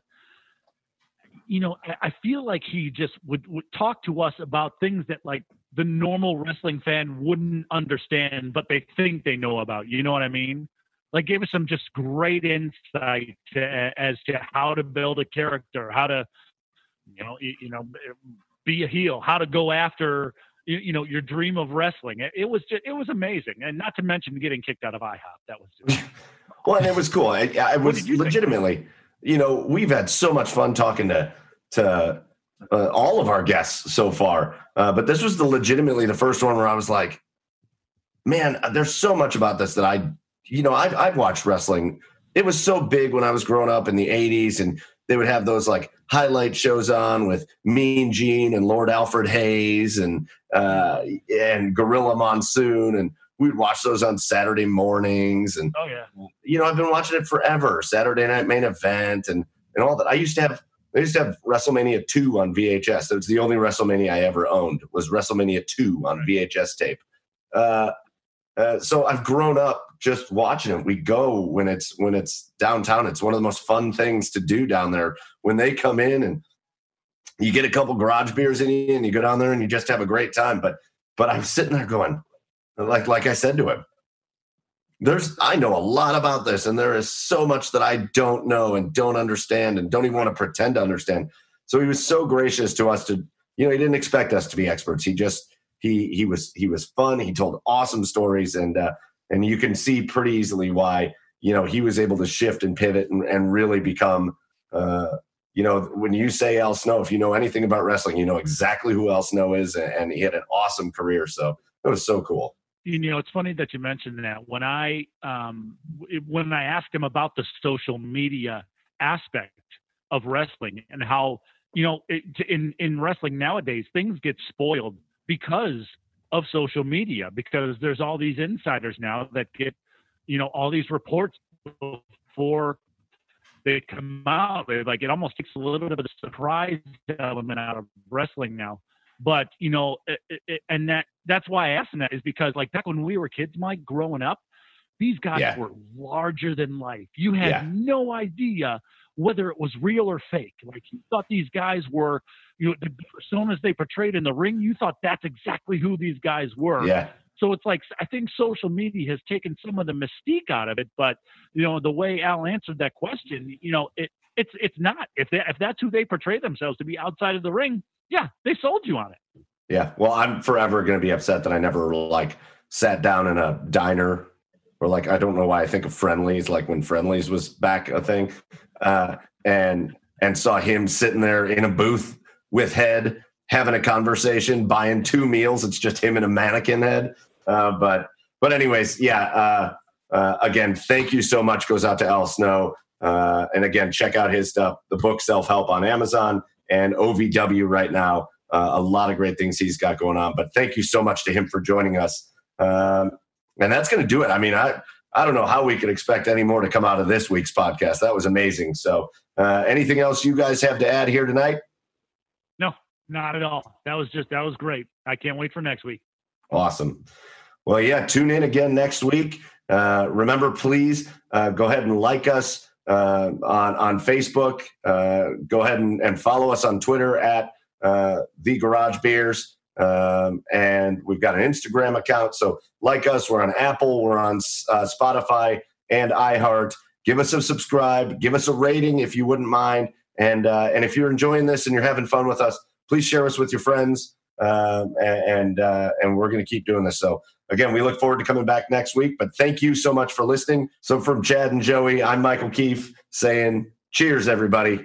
you know, I, feel like he just would would talk to us about things that like the normal wrestling fan wouldn't understand, but they think they know about. You know what I mean? Like gave us some just great insight to, as to how to build a character, how to you know, you know, be a heel, how to go after, you, you know, your dream of wrestling. It, it was just, it was amazing, and not to mention getting kicked out of IHOP. That was [laughs] Well, and it was cool. I, I was you think? legitimately, you know, we've had so much fun talking to to uh, all of our guests so far, uh, but this was the legitimately the first one where I was like, man, there's so much about this that I, you know, I've I've watched wrestling. It was so big when I was growing up in the '80s, and they would have those like highlight shows on with Mean Gene and Lord Alfred Hayes and uh, and Gorilla Monsoon, and we'd watch those on Saturday mornings and oh yeah, you know, I've been watching it forever. Saturday Night Main Event and and all that. I used to have I used to have WrestleMania two on VHS. That was the only WrestleMania I ever owned was WrestleMania two on VHS tape. Uh, uh, so I've grown up just watching it. We go when it's when it's downtown. It's one of the most fun things to do down there when they come in and you get a couple garage beers in you and you go down there and you just have a great time. But but I'm sitting there going, like like I said to him, there's I know a lot about this, and there is so much that I don't know and don't understand and don't even want to pretend to understand. So he was so gracious to us to, you know, he didn't expect us to be experts. He just he he was he was fun. He told awesome stories, and uh, and you can see pretty easily why you know he was able to shift and pivot and, and really become. Uh, you know, when you say Al Snow, if you know anything about wrestling, you know exactly who Al Snow is, and, and he had an awesome career. So it was so cool. you know, it's funny that you mentioned that. When I um, when I asked him about the social media aspect of wrestling and how you know it, in in wrestling nowadays things get spoiled because of social media because there's all these insiders now that get you know all these reports before they come out. They like it almost takes a little bit of the surprise element out of wrestling now. But you know, it, it, and that that's why I asked him that is because like back when we were kids, Mike, growing up, these guys Yeah. were larger than life. You had Yeah. no idea whether it was real or fake. Like you thought these guys were, you know, the personas they portrayed in the ring. You thought that's exactly who these guys were. Yeah, So it's like I think social media has taken some of the mystique out of it. But you know, the way Al answered that question, you know, it it's it's not. If they if that's who they portray themselves to be outside of the ring, yeah, they sold you on it. yeah. Well, I'm forever going to be upset that I never like sat down in a diner or like I don't know why I think of Friendly's, like when Friendly's was back a thing, uh, and and saw him sitting there in a booth with head having a conversation, buying two meals. It's just him and a mannequin head. Uh, but but anyways, yeah. Uh, uh, again, thank you so much. Goes out to Al Snow. Uh, and again, check out his stuff. The book Self Help on Amazon and OVW right now. Uh, a lot of great things he's got going on. But thank you so much to him for joining us. Um, and that's going to do it. I mean, I I don't know how we could expect any more to come out of this week's podcast. That was amazing. So, uh, anything else you guys have to add here tonight? No. Not at all. That was just that was great. I can't wait for next week. Awesome. Well, yeah, tune in again next week. Uh, remember, please uh, go ahead and like us uh, on on Facebook. Uh, go ahead and, and, follow us on Twitter at uh, the Garage Beers, um, and we've got an Instagram account. So like us, we're on Apple, we're on uh, Spotify, and iHeart. Give us a subscribe. Give us a rating if you wouldn't mind. And and if you're enjoying this and you're having fun with us, please share us with your friends. Um, and and, and we're going to keep doing this. So Again, we look forward to coming back next week, but thank you so much for listening. So, from Chad and Joey, I'm Michael Keefe saying cheers, everybody.